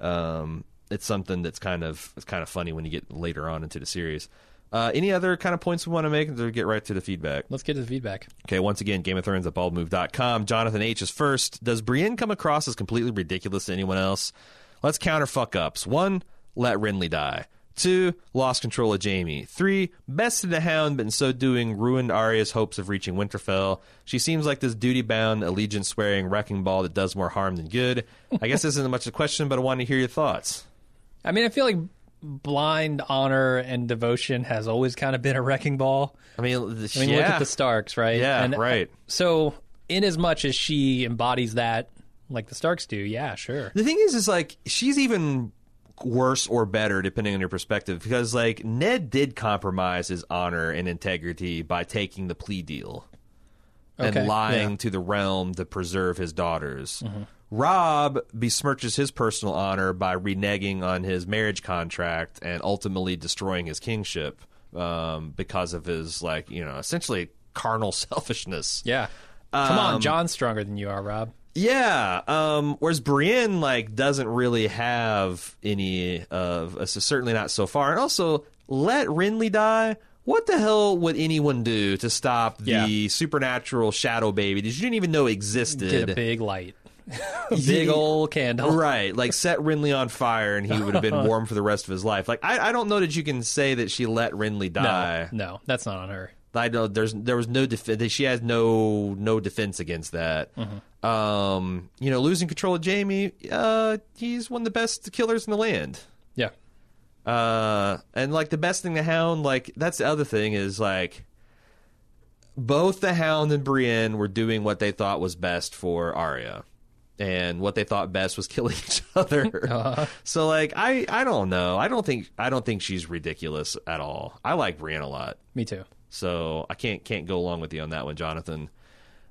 Speaker 2: um, it's something that's kind of it's kind of funny when you get later on into the series. Uh, any other kind of points we want to make? Or get right to the feedback.
Speaker 1: Let's get to the feedback.
Speaker 2: Okay, once again, Game of Thrones at baldmove.com. Jonathan H is first. Does Brienne come across as completely ridiculous to anyone else? Let's counter fuck ups. One, let Renly die. Two, lost control of Jamie. Three, bested the hound, but in so doing ruined Arya's hopes of reaching Winterfell. She seems like this duty bound, allegiance swearing wrecking ball that does more harm than good. I guess this isn't much of a question, but I want to hear your thoughts.
Speaker 1: I mean, I feel like blind honor and devotion has always kind of been a wrecking ball.
Speaker 2: I mean,
Speaker 1: I mean,
Speaker 2: yeah.
Speaker 1: look at the Starks, right?
Speaker 2: Yeah,
Speaker 1: and, uh,
Speaker 2: right.
Speaker 1: So, in as much as she embodies that, like the Starks do, yeah, sure.
Speaker 2: The thing is, is like she's even worse or better depending on your perspective because like Ned did compromise his honor and integrity by taking the plea deal
Speaker 1: Okay,
Speaker 2: and lying
Speaker 1: yeah.
Speaker 2: to the realm to preserve his daughters. Robb besmirches his personal honor by reneging on his marriage contract and ultimately destroying his kingship um, because of his like you know essentially carnal selfishness.
Speaker 1: Yeah. Come
Speaker 2: Um,
Speaker 1: on, Jon's stronger than you are, Robb.
Speaker 2: Yeah. Um, whereas Brienne like doesn't really have any of uh, so certainly not so far. And also, let Renly die. What the hell would anyone do to stop the
Speaker 1: Yeah.
Speaker 2: supernatural shadow baby that you didn't even know existed?
Speaker 1: Get a big light, big old candle.
Speaker 2: Right, like set Renly on fire, and he would have been warm for the rest of his life. Like I, I don't know that you can say that she let Renly
Speaker 1: No,
Speaker 2: die.
Speaker 1: no, that's not on her.
Speaker 2: I know there's there was no defense. She has no no defense against that. Um, you know, losing control of Jamie. Uh, he's one of the best killers in the land.
Speaker 1: Yeah.
Speaker 2: Uh, and like the best thing the Hound, like that's the other thing is like both the Hound and Brienne were doing what they thought was best for Arya. And what they thought best was killing each other. So like I I don't know. I don't think I don't think she's ridiculous at all. I like Brienne a lot.
Speaker 1: Me too.
Speaker 2: So I can't can't go along with you on that one, Jonathan.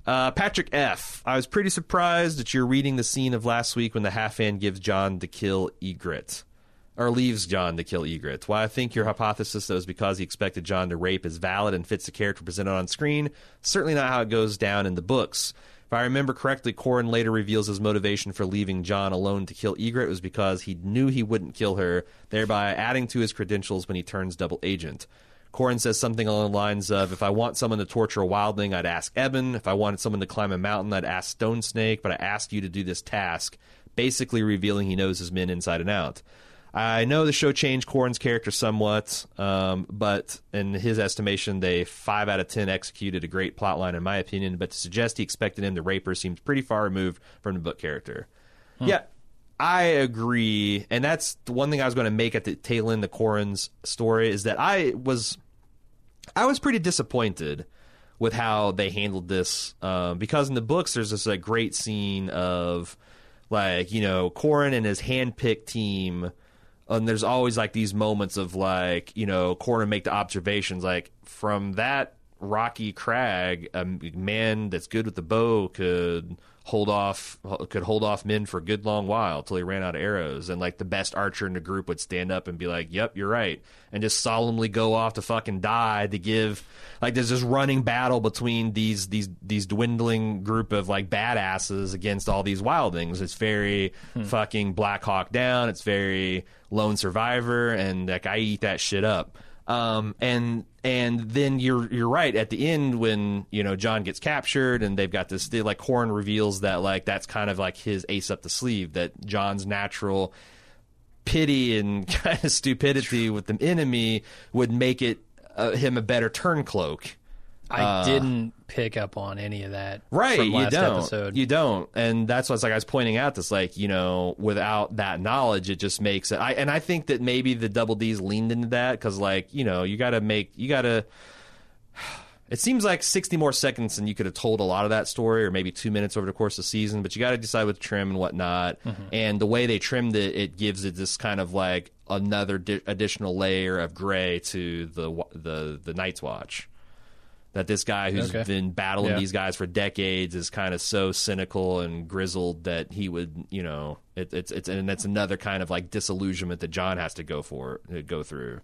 Speaker 2: Uh, Patrick F. I was pretty surprised that you're reading the scene of last week when the half hand gives Jon to kill Ygritte, or leaves Jon to kill Ygritte. While I think your hypothesis that was because he expected Jon to rape is valid and fits the character presented on screen, certainly not how it goes down in the books. If I remember correctly, Qhorin later reveals his motivation for leaving Jon alone to kill Ygritte was because he knew he wouldn't kill her, thereby adding to his credentials when he turns double agent. Qhorin says something along the lines of, "If I want someone to torture a wildling, I'd ask Ebben. If I wanted someone to climb a mountain, I'd ask Stone Snake. But I asked you to do this task." Basically, revealing he knows his men inside and out. I know the show changed Qhorin's character somewhat, um, but in his estimation, they five out of ten executed a great plotline, in my opinion. But to suggest he expected him to rape her seems pretty far removed from the book character. Yeah, I agree, and that's the one thing I was going to make at the tail end of Qhorin's story is that I was, I was pretty disappointed with how they handled this um, because in the books there's this like great scene of like you know Qhorin and his handpicked team and there's always like these moments of like you know Qhorin make the observations like from that rocky crag a man that's good with the bow could hold off could hold off men for a good long while till he ran out of arrows and like the best archer in the group would stand up and be like yep you're right and just solemnly go off to fucking die to give like there's this running battle between these these these dwindling group of like badasses against all these wildlings. It's very hmm. fucking black hawk down. It's very lone survivor and like i eat that shit up um, and and then you're you're right. At the end when you know Jon gets captured and they've got this they, like Qhorin reveals that like that's kind of like his ace up the sleeve that Jon's natural pity and kind of stupidity with the enemy would make it uh, him a better turn
Speaker 1: I didn't pick up on any of that.
Speaker 2: Right,
Speaker 1: from
Speaker 2: you don't.
Speaker 1: episode.
Speaker 2: You don't, and that's what's like I was pointing out. This like you know, without that knowledge, it just makes it. I and I think that maybe the double D's leaned into that because like you know you got to make you got to. It seems like sixty more seconds, and you could have told a lot of that story, or maybe two minutes over the course of the season. But you got to decide with trim and whatnot.
Speaker 1: Mm-hmm.
Speaker 2: And the way they trimmed it, it gives it this kind of like another di- additional layer of gray to the the the Night's Watch that this guy who's
Speaker 1: Okay.
Speaker 2: been battling
Speaker 1: Yeah.
Speaker 2: these guys for decades is kind of so cynical and grizzled that he would, you know, it, it's it's and that's another kind of like disillusionment that Jon has to go for go through.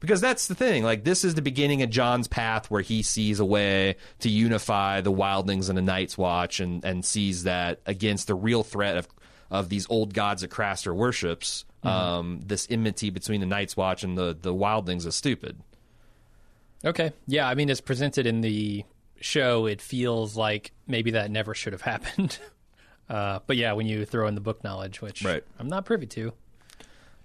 Speaker 2: Because that's the thing, like this is the beginning of Jon's path where he sees a way to unify the Wildlings and the Night's Watch and and sees that against the real threat of of these old gods that Craster worships, um, this enmity between the Night's Watch and the the Wildlings is stupid.
Speaker 1: Okay. Yeah, I mean, as presented in the show, it feels like maybe that never should have happened. Uh, but yeah, when you throw in the book knowledge, which
Speaker 2: Right.
Speaker 1: I'm not privy to.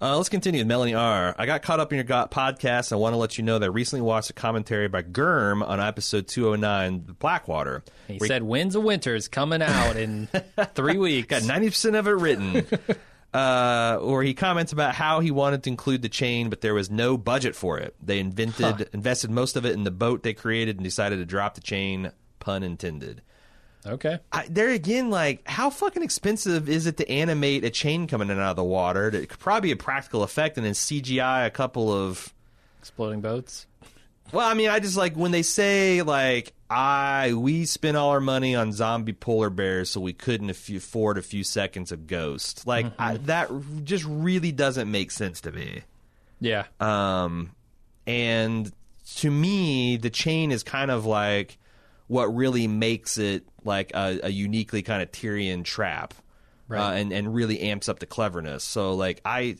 Speaker 2: Uh, let's continue with Melanie R. I got caught up in your got podcast. I want to let you know that I recently watched a commentary by Germ on episode 209, The Blackwater.
Speaker 1: He said Winds of Winter is coming out in three weeks.
Speaker 2: got 90% of it written. uh, where he comments about how he wanted to include the chain, but there was no budget for it. They invented, invested most of it in the boat they created and decided to drop the chain, pun intended.
Speaker 1: Okay.
Speaker 2: I, there again, like, how fucking expensive is it to animate a chain coming in out of the water? It could probably be a practical effect and then CGI a couple of
Speaker 1: Exploding boats.
Speaker 2: Well, I mean, I just like when they say like I we spent all our money on zombie polar bears, so we couldn't afford a few seconds of Ghost. Like I, that just really doesn't make sense to me.
Speaker 1: Yeah.
Speaker 2: Um, and to me, the chain is kind of like what really makes it like a, a uniquely kind of Tyrion trap.
Speaker 1: Right.
Speaker 2: Uh, and and really amps up the cleverness. So like I,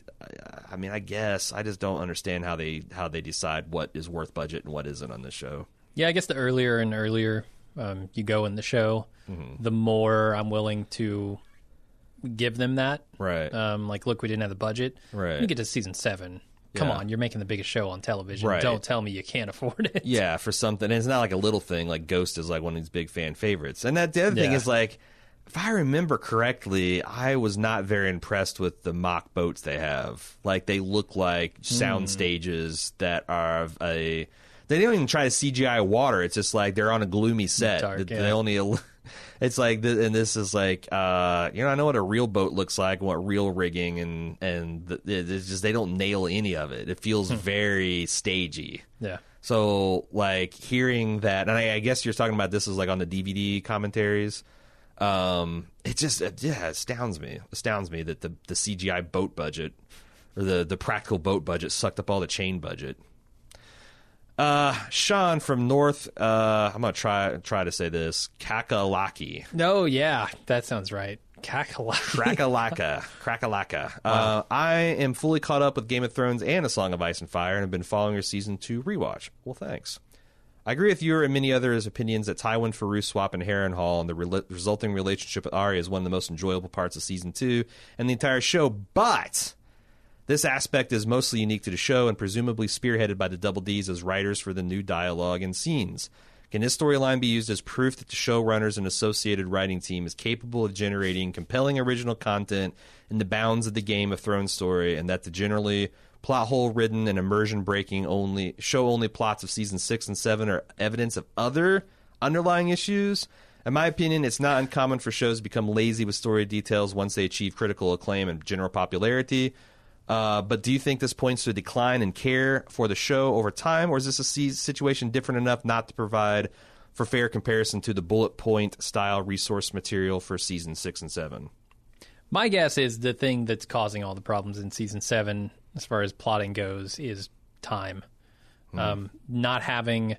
Speaker 2: I mean I guess I just don't understand how they how they decide what is worth budget and what isn't on this show.
Speaker 1: Yeah, I guess the earlier and earlier um, you go in the show,
Speaker 2: Mm-hmm.
Speaker 1: the more I'm willing to give them that.
Speaker 2: Right.
Speaker 1: Um, like, look, we didn't have the budget.
Speaker 2: Right.
Speaker 1: You get to season seven. Come
Speaker 2: Yeah.
Speaker 1: on, you're making the biggest show on television.
Speaker 2: Right.
Speaker 1: Don't tell me you can't afford it.
Speaker 2: Yeah, for something. And it's not like a little thing. Like Ghost is like one of these big fan favorites. And that the other thing is like, if I remember correctly, I was not very impressed with the mock boats they have. Like they look like sound stages that are of a. They don't even try to CGI water. It's just like they're on a gloomy set.
Speaker 1: Dark,
Speaker 2: They-
Speaker 1: yeah.
Speaker 2: Only. It's like, and this is like, uh, you know, I know what a real boat looks like, and what real rigging, and and the, it's just they don't nail any of it. It feels very stagey.
Speaker 1: Yeah.
Speaker 2: So like hearing that, and I, I guess you're talking about this is like on the DVD commentaries. Um, it just it, yeah astounds me, astounds me that the the CGI boat budget or the the practical boat budget sucked up all the chain budget. Uh, Sean from North, uh, I'm gonna try try to say this Kakalaki.
Speaker 1: No, yeah, that sounds right. Kakalaki.
Speaker 2: Crakalaka. Crakalaka. Uh, I am fully caught up with Game of Thrones and A Song of Ice and Fire and have been following your season two rewatch. Well, thanks. I agree with your and many others' opinions that Tywin, Farouk, Swap, and Harrenhal and the rel resulting relationship with Arya is one of the most enjoyable parts of season two and the entire show, but This aspect is mostly unique to the show and presumably spearheaded by the Double D's as writers for the new dialogue and scenes. Can this storyline be used as proof that the showrunners and associated writing team is capable of generating compelling original content in the bounds of the Game of Thrones story, and that the generally plot hole ridden and immersion breaking only show only plots of season six and seven are evidence of other underlying issues? In my opinion, it's not uncommon for shows to become lazy with story details once they achieve critical acclaim and general popularity. Uh, but do you think this points to a decline in care for the show over time, or is this a situation different enough not to provide for fair comparison to the bullet point style resource material for season six and seven?
Speaker 1: My guess is the thing that's causing all the problems in season seven, as far as plotting goes, is time. Um, not having,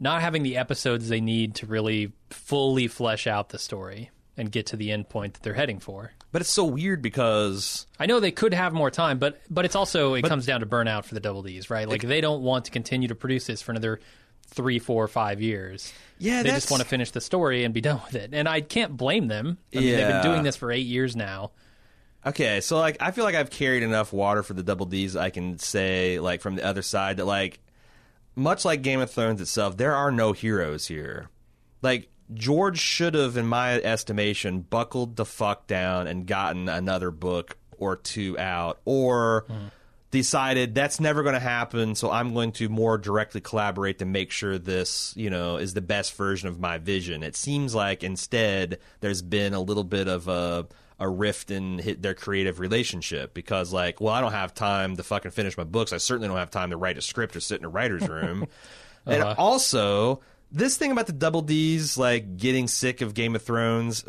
Speaker 1: not having the episodes they need to really fully flesh out the story and get to the end point that they're heading for.
Speaker 2: But it's so weird because
Speaker 1: I know they could have more time, but but it's also it comes down to burnout for the Double D's, right? Like they don't want to continue to produce this for another three, four, five years.
Speaker 2: Yeah,
Speaker 1: they just want to finish the story and be done with it. And I can't blame them. I mean, they've been doing this for eight years now.
Speaker 2: Okay, so like I feel like I've carried enough water for the double D's. I can say like from the other side that like much like Game of Thrones itself, there are no heroes here. Like George should have, in my estimation, buckled the fuck down and gotten another book or two out, or hmm. decided that's never going to happen. So I'm going to more directly collaborate to make sure this, you know, is the best version of my vision. It seems like instead there's been a little bit of a a rift in hit their creative relationship because like well i don't have time to fucking finish my books i certainly don't have time to write a script or sit in a writer's room uh-huh. and also this thing about the double d's like getting sick of game of thrones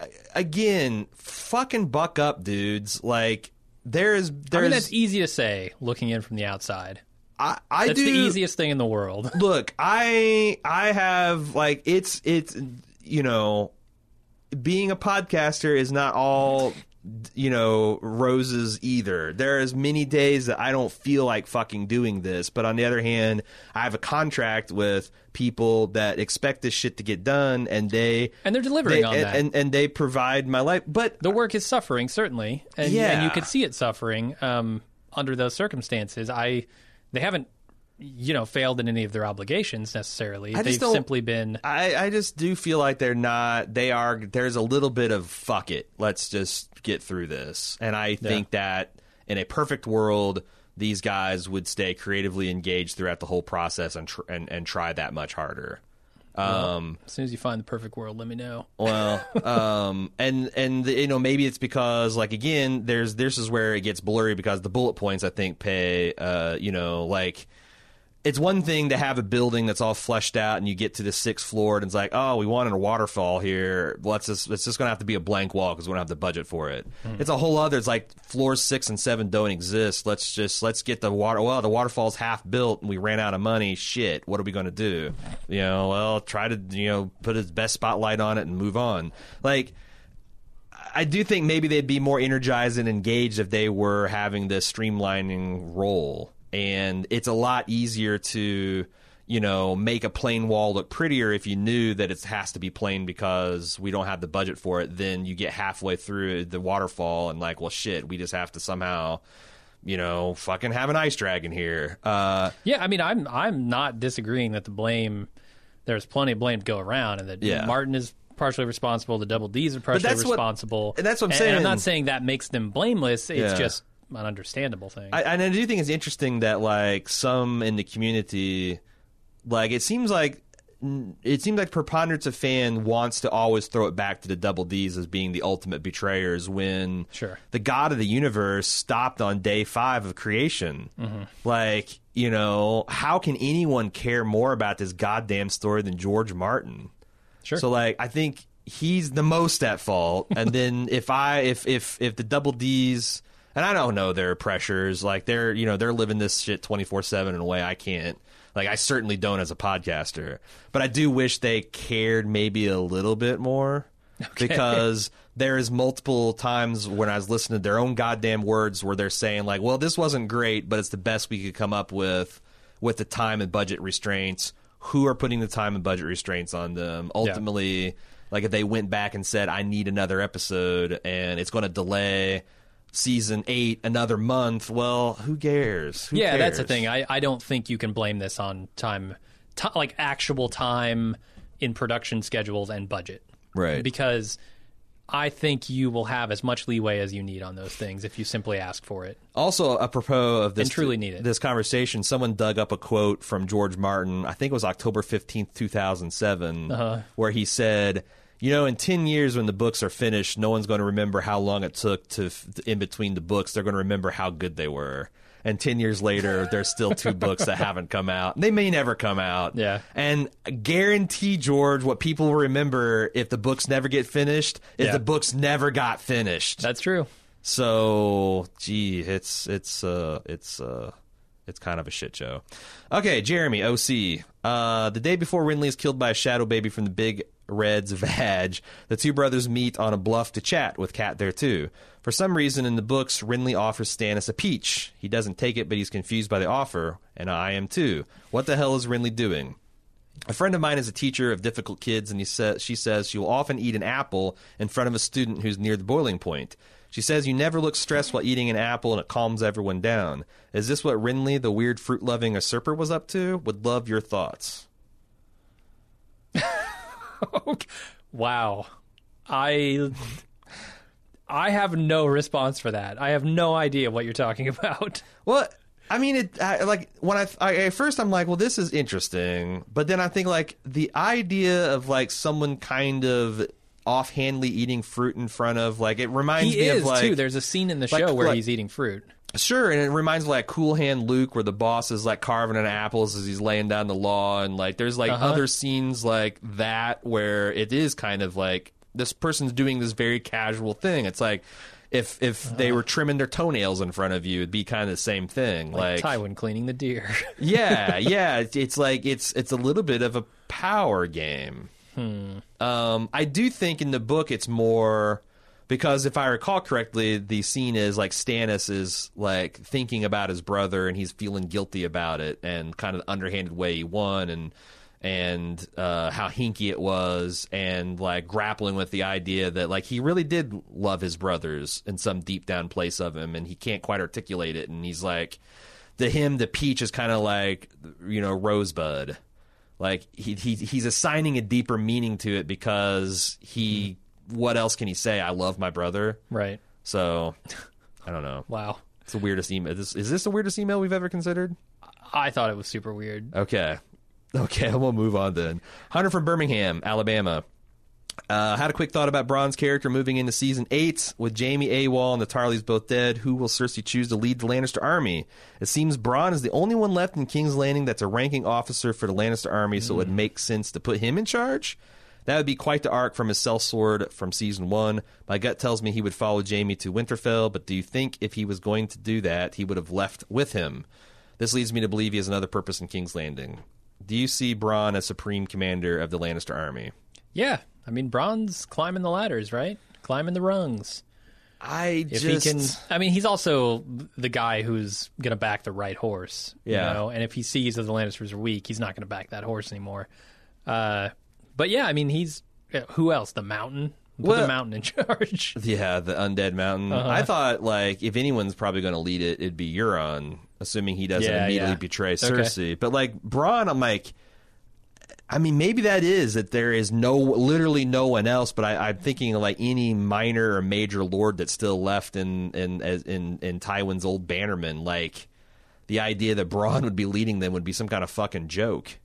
Speaker 2: uh, again fucking buck up dudes like there's
Speaker 1: I
Speaker 2: there's
Speaker 1: mean, that's easy to say looking in from the outside.
Speaker 2: I, I
Speaker 1: That's
Speaker 2: do
Speaker 1: the easiest thing in the world.
Speaker 2: look i i have like it's it's you know being a podcaster is not all you know roses either there's many days that i don't feel like fucking doing this but on the other hand i have a contract with people that expect this shit to get done and they
Speaker 1: And they're delivering
Speaker 2: they,
Speaker 1: on
Speaker 2: and,
Speaker 1: that.
Speaker 2: and and they provide my life but
Speaker 1: the work is suffering certainly, and,
Speaker 2: Yeah.
Speaker 1: and you could see it suffering um, under those circumstances. I they haven't you know failed in any of their obligations necessarily.
Speaker 2: just
Speaker 1: They've simply been
Speaker 2: I, I just do feel like they're not they are there's a little bit of fuck it let's just get through this and i think that in a perfect world these guys would stay creatively engaged throughout the whole process and tr- and, and try that much harder um
Speaker 1: as soon as you find the perfect world, let me know.
Speaker 2: well um and and you know maybe it's because like again there's this is where it gets blurry because the bullet points i think pay uh you know like it's one thing to have a building that's all fleshed out and you get to the sixth floor and it's like, oh, we wanted a waterfall here. Let's just, it's just going to have to be a blank wall because we don't have the budget for it. Hmm. It's a whole other, it's like floors six and seven don't exist. Let's just, let's get the water, well, the waterfall's half built and we ran out of money. Shit, what are we going to do? You know, well, try to, you know, put his best spotlight on it and move on. Like, I do think maybe they'd be more energized and engaged if they were having this streamlining role. And it's a lot easier to, you know, make a plain wall look prettier if you knew that it has to be plain because we don't have the budget for it. Then you get halfway through the waterfall and like, well, shit, we just have to somehow, you know, fucking have an ice dragon here. Uh,
Speaker 1: Yeah, I mean, I'm I'm not disagreeing that the blame there's plenty of blame to go around, and that
Speaker 2: Yeah.
Speaker 1: Martin is partially responsible, the Double D's are partially
Speaker 2: that's what-
Speaker 1: responsible.
Speaker 2: and that's what I'm
Speaker 1: And-
Speaker 2: saying.
Speaker 1: And I'm not saying that makes them blameless. It's
Speaker 2: Yeah.
Speaker 1: just an understandable thing.
Speaker 2: I, and I do think it's interesting that like some in the community, like it seems like it seems like preponderance of fan wants to always throw it back to the double D's as being the ultimate betrayers when
Speaker 1: Sure.
Speaker 2: the God of the universe stopped on day five of creation. Mm-hmm. Like you know, how can anyone care more about this goddamn story than George Martin?
Speaker 1: Sure.
Speaker 2: So like I think he's the most at fault. and then if I if if if the double D's and I don't know their pressures, like they're you know, they're living this shit twenty four seven in a way I can't. Like I certainly don't as a podcaster. But I do wish they cared maybe a little bit more. Because there is multiple times when I was listening to their own goddamn words where they're saying like, "Well, this wasn't great, but it's the best we could come up with with the time and budget restraints." Who are putting the time and budget restraints on them? Ultimately, like if they went back and said, "I need another episode," and it's going to delay season eight another month. Well, who cares? Who
Speaker 1: yeah, that's the thing. I, I don't think you can blame this on time, ti like actual time in production schedules and budget.
Speaker 2: Right.
Speaker 1: Because I think you will have as much leeway as you need on those things if you simply ask for it.
Speaker 2: Also, apropos of this
Speaker 1: And truly need it.
Speaker 2: this conversation, someone dug up a quote from George Martin. I think it was October fifteenth, two thousand seven,
Speaker 1: Uh-huh.
Speaker 2: where he said, "You know, in ten years when the books are finished, no one's going to remember how long it took to in between the books. They're going to remember how good they were." And ten years later, there's still two books that haven't come out. They may never come out.
Speaker 1: Yeah.
Speaker 2: And guarantee, George, what people will remember if the books never get finished is
Speaker 1: Yeah.
Speaker 2: the books never got finished.
Speaker 1: That's true.
Speaker 2: So, gee, it's it's uh it's uh it's kind of a shit show. Okay, Jeremy, OC. Uh, the day before Renly is killed by a shadow baby from the Big Red's vag, the two brothers meet on a bluff to chat with Cat there too. For some reason in the books, Renly offers Stannis a peach. He doesn't take it, but he's confused by the offer, and I am too. What the hell is Renly doing? A friend of mine is a teacher of difficult kids, and he sa- she says she will often eat an apple in front of a student who's near the boiling point. She says you never look stressed while eating an apple, and it calms everyone down. Is this what Renly, the weird fruit-loving usurper, was up to? Would love your thoughts.
Speaker 1: Wow. I I have no response for that. I have no idea what you're talking about.
Speaker 2: Well, I mean, it I, like when I, I at first I'm like, well, this is interesting, but then I think like the idea of like someone kind of offhandedly eating fruit in front of like it reminds
Speaker 1: He
Speaker 2: me
Speaker 1: is
Speaker 2: of like
Speaker 1: too. There's a scene in the
Speaker 2: like-
Speaker 1: show where
Speaker 2: like-
Speaker 1: he's eating fruit.
Speaker 2: Sure, and it reminds me of like Cool Hand Luke, where the boss is like carving an apples as he's laying down the law, and like there's like
Speaker 1: Uh-huh.
Speaker 2: other scenes like that where it is kind of like this person's doing this very casual thing. It's like if if they
Speaker 1: Uh-huh.
Speaker 2: were trimming their toenails in front of you, it'd be kind of the same thing. Like,
Speaker 1: Tywin cleaning the deer.
Speaker 2: yeah, yeah, it's, it's like it's it's a little bit of a power game. Um, I do think in the book it's more because if I recall correctly, the scene is like Stannis is like thinking about his brother and he's feeling guilty about it and kind of the underhanded way he won and and uh, how hinky it was and like grappling with the idea that like he really did love his brothers in some deep down place of him and he can't quite articulate it and he's like to him the peach is kind of like you know rosebud. Like he, he he's assigning a deeper meaning to it because he what else can he say i love my brother
Speaker 1: right.
Speaker 2: so i don't know
Speaker 1: Wow.
Speaker 2: it's the weirdest email is this, is this the weirdest email we've ever considered
Speaker 1: I thought it was super weird.
Speaker 2: okay okay we'll move on then hunter from birmingham alabama uh, had a quick thought about Bronn's character moving into season eight with Jamie AWOL and the Tarlys both dead. Who will Cersei choose to lead the Lannister army? It seems Braun is the only one left in King's Landing that's a ranking officer for the Lannister army, so it would make sense to put him in charge. That would be quite the arc from his sellsword from season one. My gut tells me he would follow Jamie to Winterfell, but do you think if he was going to do that, he would have left with him? This leads me to believe he has another purpose in King's Landing. Do you see Bronn as supreme commander of the Lannister army?
Speaker 1: Yeah. I mean, Bronn's climbing the ladders, right? Climbing the rungs.
Speaker 2: I
Speaker 1: If
Speaker 2: just
Speaker 1: he can, I mean, he's also the guy who's going to back the right horse.
Speaker 2: Yeah.
Speaker 1: You know? And if he sees that the Lannisters are weak, he's not going to back that horse anymore. Uh, but yeah, I mean, he's who else? The Mountain. Put
Speaker 2: Well-
Speaker 1: the Mountain in charge.
Speaker 2: Yeah, the Undead Mountain.
Speaker 1: Uh-huh.
Speaker 2: I thought like if anyone's probably going to lead it, it'd be Euron, assuming he doesn't
Speaker 1: Yeah,
Speaker 2: immediately
Speaker 1: yeah.
Speaker 2: betray Cersei. But like Bronn, I'm like, I mean, maybe that is that there is no, literally no one else. But I, I'm thinking like any minor or major lord that's still left in in as- in in Tywin's old bannerman. Like the idea that Bronn would be leading them would be some kind of fucking joke.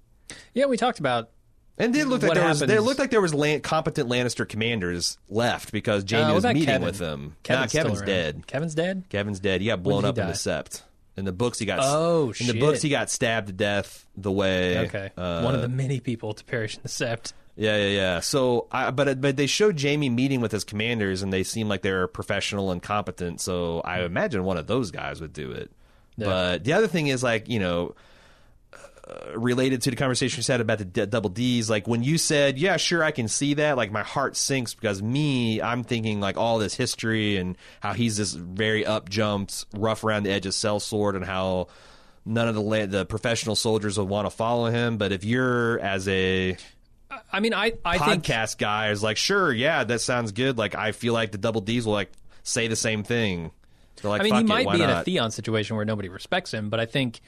Speaker 1: yeah, we talked about.
Speaker 2: And it looked like there was.
Speaker 1: happens-
Speaker 2: It looked like there was lan- competent Lannister commanders left because Jamie
Speaker 1: Uh,
Speaker 2: was meeting
Speaker 1: Kevan?
Speaker 2: with them.
Speaker 1: Kevan's,
Speaker 2: nah,
Speaker 1: Kevan's
Speaker 2: dead.
Speaker 1: Kevan's dead.
Speaker 2: Kevan's dead. He got blown
Speaker 1: he
Speaker 2: up in the sept. In the books, he got.
Speaker 1: Oh,
Speaker 2: In
Speaker 1: shit.
Speaker 2: the books, he got stabbed to death. The way.
Speaker 1: Okay,
Speaker 2: uh,
Speaker 1: one of the many people to perish in the Sept.
Speaker 2: Yeah, yeah, yeah. So, I, but but they showed Jamie meeting with his commanders, and they seem like they're professional and competent. So I imagine one of those guys would do it.
Speaker 1: Yeah.
Speaker 2: But the other thing is like you know. Uh, Related to the conversation you said about the d- double D's, like when you said, "Yeah, sure, I can see that," like my heart sinks because me, I'm thinking like all this history and how he's this very up jumped, rough around the edges sellsword, and how none of the la- the professional soldiers would want to follow him. But if you're as a
Speaker 1: I mean, I I think
Speaker 2: podcast guy is like, sure, yeah, that sounds good. Like, I feel like the double D's will like say the same thing. Like,
Speaker 1: I mean, he
Speaker 2: "Fuck it,
Speaker 1: might be in a? Theon situation where nobody respects him, but I think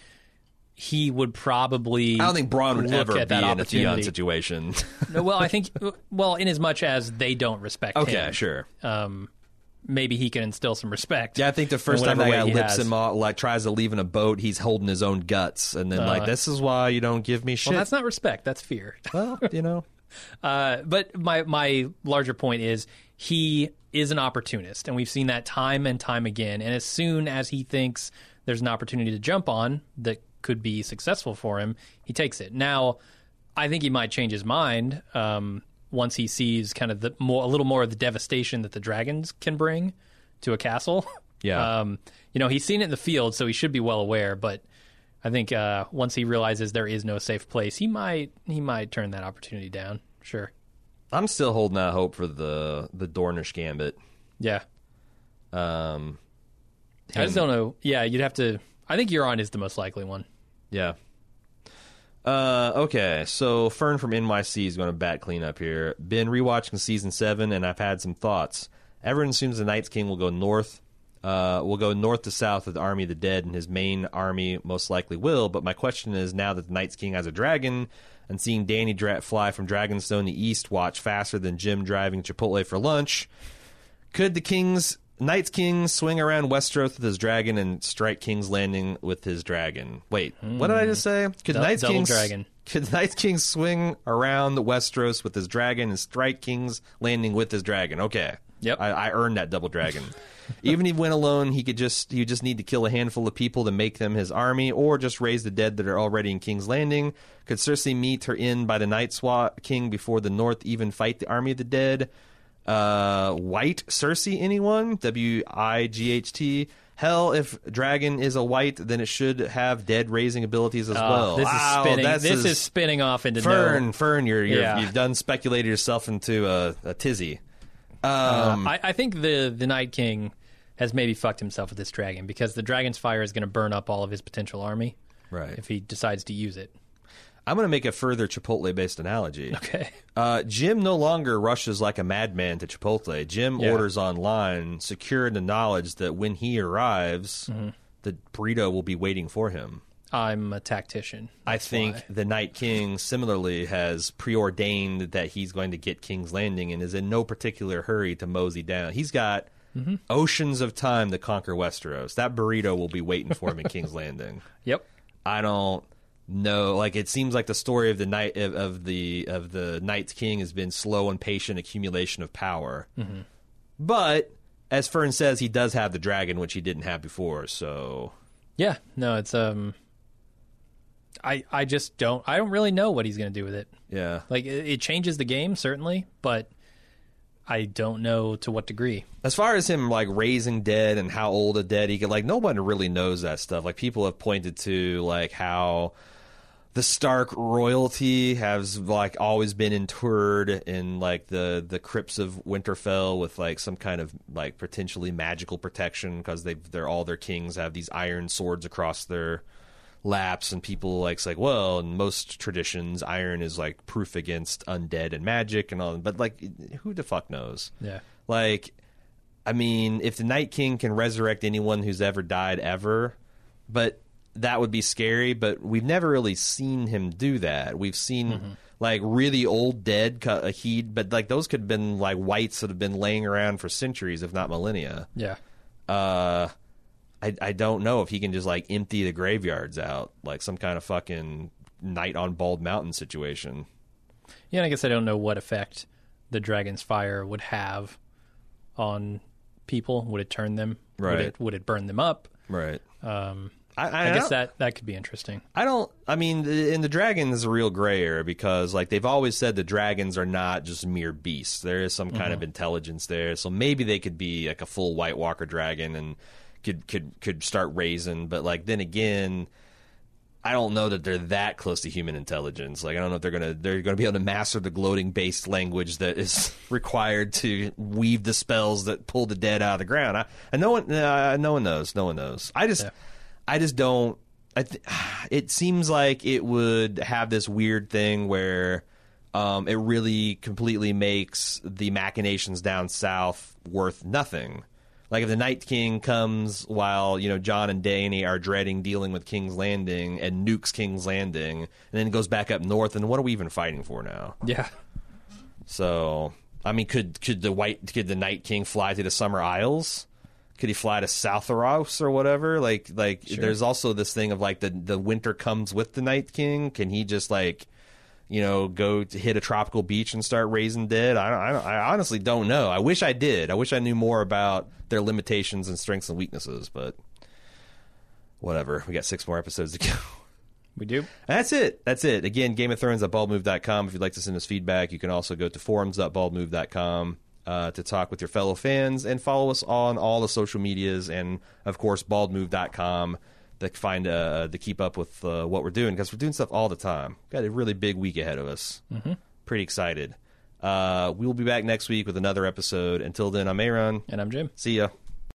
Speaker 1: he would probably.
Speaker 2: I don't think Bronn would ever be
Speaker 1: that
Speaker 2: in a
Speaker 1: opportunity.
Speaker 2: situation.
Speaker 1: No, well, I think, well, in as much as they don't respect
Speaker 2: okay,
Speaker 1: him,
Speaker 2: sure.
Speaker 1: um, maybe he can instill some respect.
Speaker 2: Yeah, I think the first time that guy lips
Speaker 1: has.
Speaker 2: him off, like tries to leave in a boat, he's holding his own guts, and then like,
Speaker 1: Uh,
Speaker 2: this is why you don't give me shit.
Speaker 1: Well, that's not respect. That's fear.
Speaker 2: well, you know.
Speaker 1: Uh, but my my larger point is he is an opportunist, and we've seen that time and time again. And as soon as he thinks there's an opportunity to jump on that could be successful for him, he takes it. Now, I think he might change his mind um, once he sees kind of the more a little more of the devastation that the dragons can bring to a castle.
Speaker 2: Yeah.
Speaker 1: Um, you know, he's seen it in the field, so he should be well aware. But I think uh, once he realizes there is no safe place, he might he might turn that opportunity down. Sure.
Speaker 2: I'm still holding out hope for the the Dornish Gambit.
Speaker 1: Yeah.
Speaker 2: Um,
Speaker 1: I just don't know. Yeah, you'd have to. I think Euron is the most likely one.
Speaker 2: Yeah. Uh, okay, so Fern from NYC is going to bat cleanup here. Been rewatching season seven, and I've had some thoughts. Everyone assumes the Night's King will go north. Uh, will go north to south with the Army of the Dead, and his main army most likely will. But my question is, now that the Night's King has a dragon, and seeing Dany dra- fly from Dragonstone to east watch faster than Jim driving Chipotle for lunch, could the King's Night's King swing around Westeros with his dragon and strike King's Landing with his dragon? Wait, what did I just say? Hmm. Could
Speaker 1: Dou-
Speaker 2: Night's
Speaker 1: double
Speaker 2: King
Speaker 1: dragon.
Speaker 2: Could Knights King swing around Westeros with his dragon and strike King's Landing with his dragon? Okay.
Speaker 1: Yep.
Speaker 2: I, I earned that double dragon. Even if he went alone, he could just he would just need to kill a handful of people to make them his army, or just raise the dead that are already in King's Landing. Could Cersei meet her in by the Night Swat King before the North even fight the army of the dead? Uh, white Cersei, anyone? W I G H T. Hell, if dragon is a white, then it should have dead raising abilities as
Speaker 1: Uh,
Speaker 2: well.
Speaker 1: this
Speaker 2: Wow,
Speaker 1: is spinning. This is spinning off into
Speaker 2: Fern,
Speaker 1: no.
Speaker 2: Fern, you're, you're
Speaker 1: Yeah.
Speaker 2: you've done speculated yourself into a, a tizzy. Um,
Speaker 1: I, I think the the Night King has maybe fucked himself with this dragon because the dragon's fire is going to burn up all of his potential army
Speaker 2: right.
Speaker 1: if he decides to use it.
Speaker 2: I'm going to make a further Chipotle-based analogy.
Speaker 1: Okay.
Speaker 2: Uh, Jim no longer rushes like a madman to Chipotle. Jim
Speaker 1: Yeah.
Speaker 2: orders online, secure in the knowledge that when he arrives,
Speaker 1: Mm-hmm.
Speaker 2: the burrito will be waiting for him.
Speaker 1: I'm a tactician.
Speaker 2: I think
Speaker 1: why.
Speaker 2: the Night King similarly has preordained that he's going to get King's Landing and is in no particular hurry to mosey down. He's got
Speaker 1: Mm-hmm.
Speaker 2: oceans of time to conquer Westeros. That burrito will be waiting for him in King's Landing.
Speaker 1: Yep.
Speaker 2: I don't know. Like it seems like the story of the night of, of the of the Night's King has been slow and patient accumulation of power.
Speaker 1: Mm-hmm.
Speaker 2: But as Fern says, he does have the dragon, which he didn't have before. So
Speaker 1: Yeah. No, it's um. I I just don't. I don't really know what he's going to do with it.
Speaker 2: yeah.
Speaker 1: Like it, it changes the game certainly, but I don't know to what degree.
Speaker 2: As far as him like raising dead and how old a dead he could like nobody really knows that stuff. Like people have pointed to like how the Stark royalty has like always been interred in like the the crypts of Winterfell with like some kind of like potentially magical protection because they they're all their kings have these iron swords across their laps and people like like well in most traditions iron is like proof against undead and magic and all but like who the fuck knows
Speaker 1: Yeah.
Speaker 2: like, I mean, if the Night King can resurrect anyone who's ever died ever, but that would be scary. But we've never really seen him do that. We've seen like really old dead cut heat, but like those could have been like whites that have been laying around for centuries, if not millennia.
Speaker 1: Yeah.
Speaker 2: Uh, I I don't know if he can just like empty the graveyards out like some kind of fucking night on Bald Mountain situation.
Speaker 1: Yeah, and I guess I don't know what effect the dragon's fire would have on people. Would it turn them?
Speaker 2: Right.
Speaker 1: Would it, would it burn them up?
Speaker 2: Right.
Speaker 1: Um,
Speaker 2: I, I,
Speaker 1: I guess that that could be interesting.
Speaker 2: I don't. I mean, the- in the dragon is a real gray area because, like, they've always said the dragons are not just mere beasts. There is some kind of intelligence there, so maybe they could be like a full White Walker dragon and could could could start raising. But like, then again, I don't know that they're that close to human intelligence. Like, I don't know if they're gonna they're gonna be able to master the gloating based language that is required to weave the spells that pull the dead out of the ground. I, and no one, uh, no one knows. No one knows. I just,
Speaker 1: Yeah.
Speaker 2: I just don't. I th- it seems like it would have this weird thing where um, it really completely makes the machinations down south worth nothing. Like if the Night King comes while you know Jon and Dany are dreading dealing with King's Landing and nukes King's Landing, and then goes back up north, and what are we even fighting for now?
Speaker 1: Yeah.
Speaker 2: So I mean, could could the white could the Night King fly to the Summer Isles? Could he fly to Southaros or whatever? Like like there's also this thing of like the the winter comes with the Night King. Can he just like you know go to hit a tropical beach and start raising dead? I I, I honestly don't know. I wish I did. I wish I knew more about their limitations and strengths and weaknesses, but whatever. We got six more episodes to go.
Speaker 1: We do.
Speaker 2: That's it. That's it. Again, Game of Thrones at baldmove.com. If you'd like to send us feedback, you can also go to forums.baldmove.com uh, to talk with your fellow fans and follow us on all the social medias and, of course, baldmove.com to find uh, to keep up with uh, what we're doing because we're doing stuff all the time. Got a really big week ahead of us. Mm-hmm. Pretty excited. Uh, we will be back next week with another episode. Until then, I'm Aaron.
Speaker 1: And I'm Jim.
Speaker 2: See ya.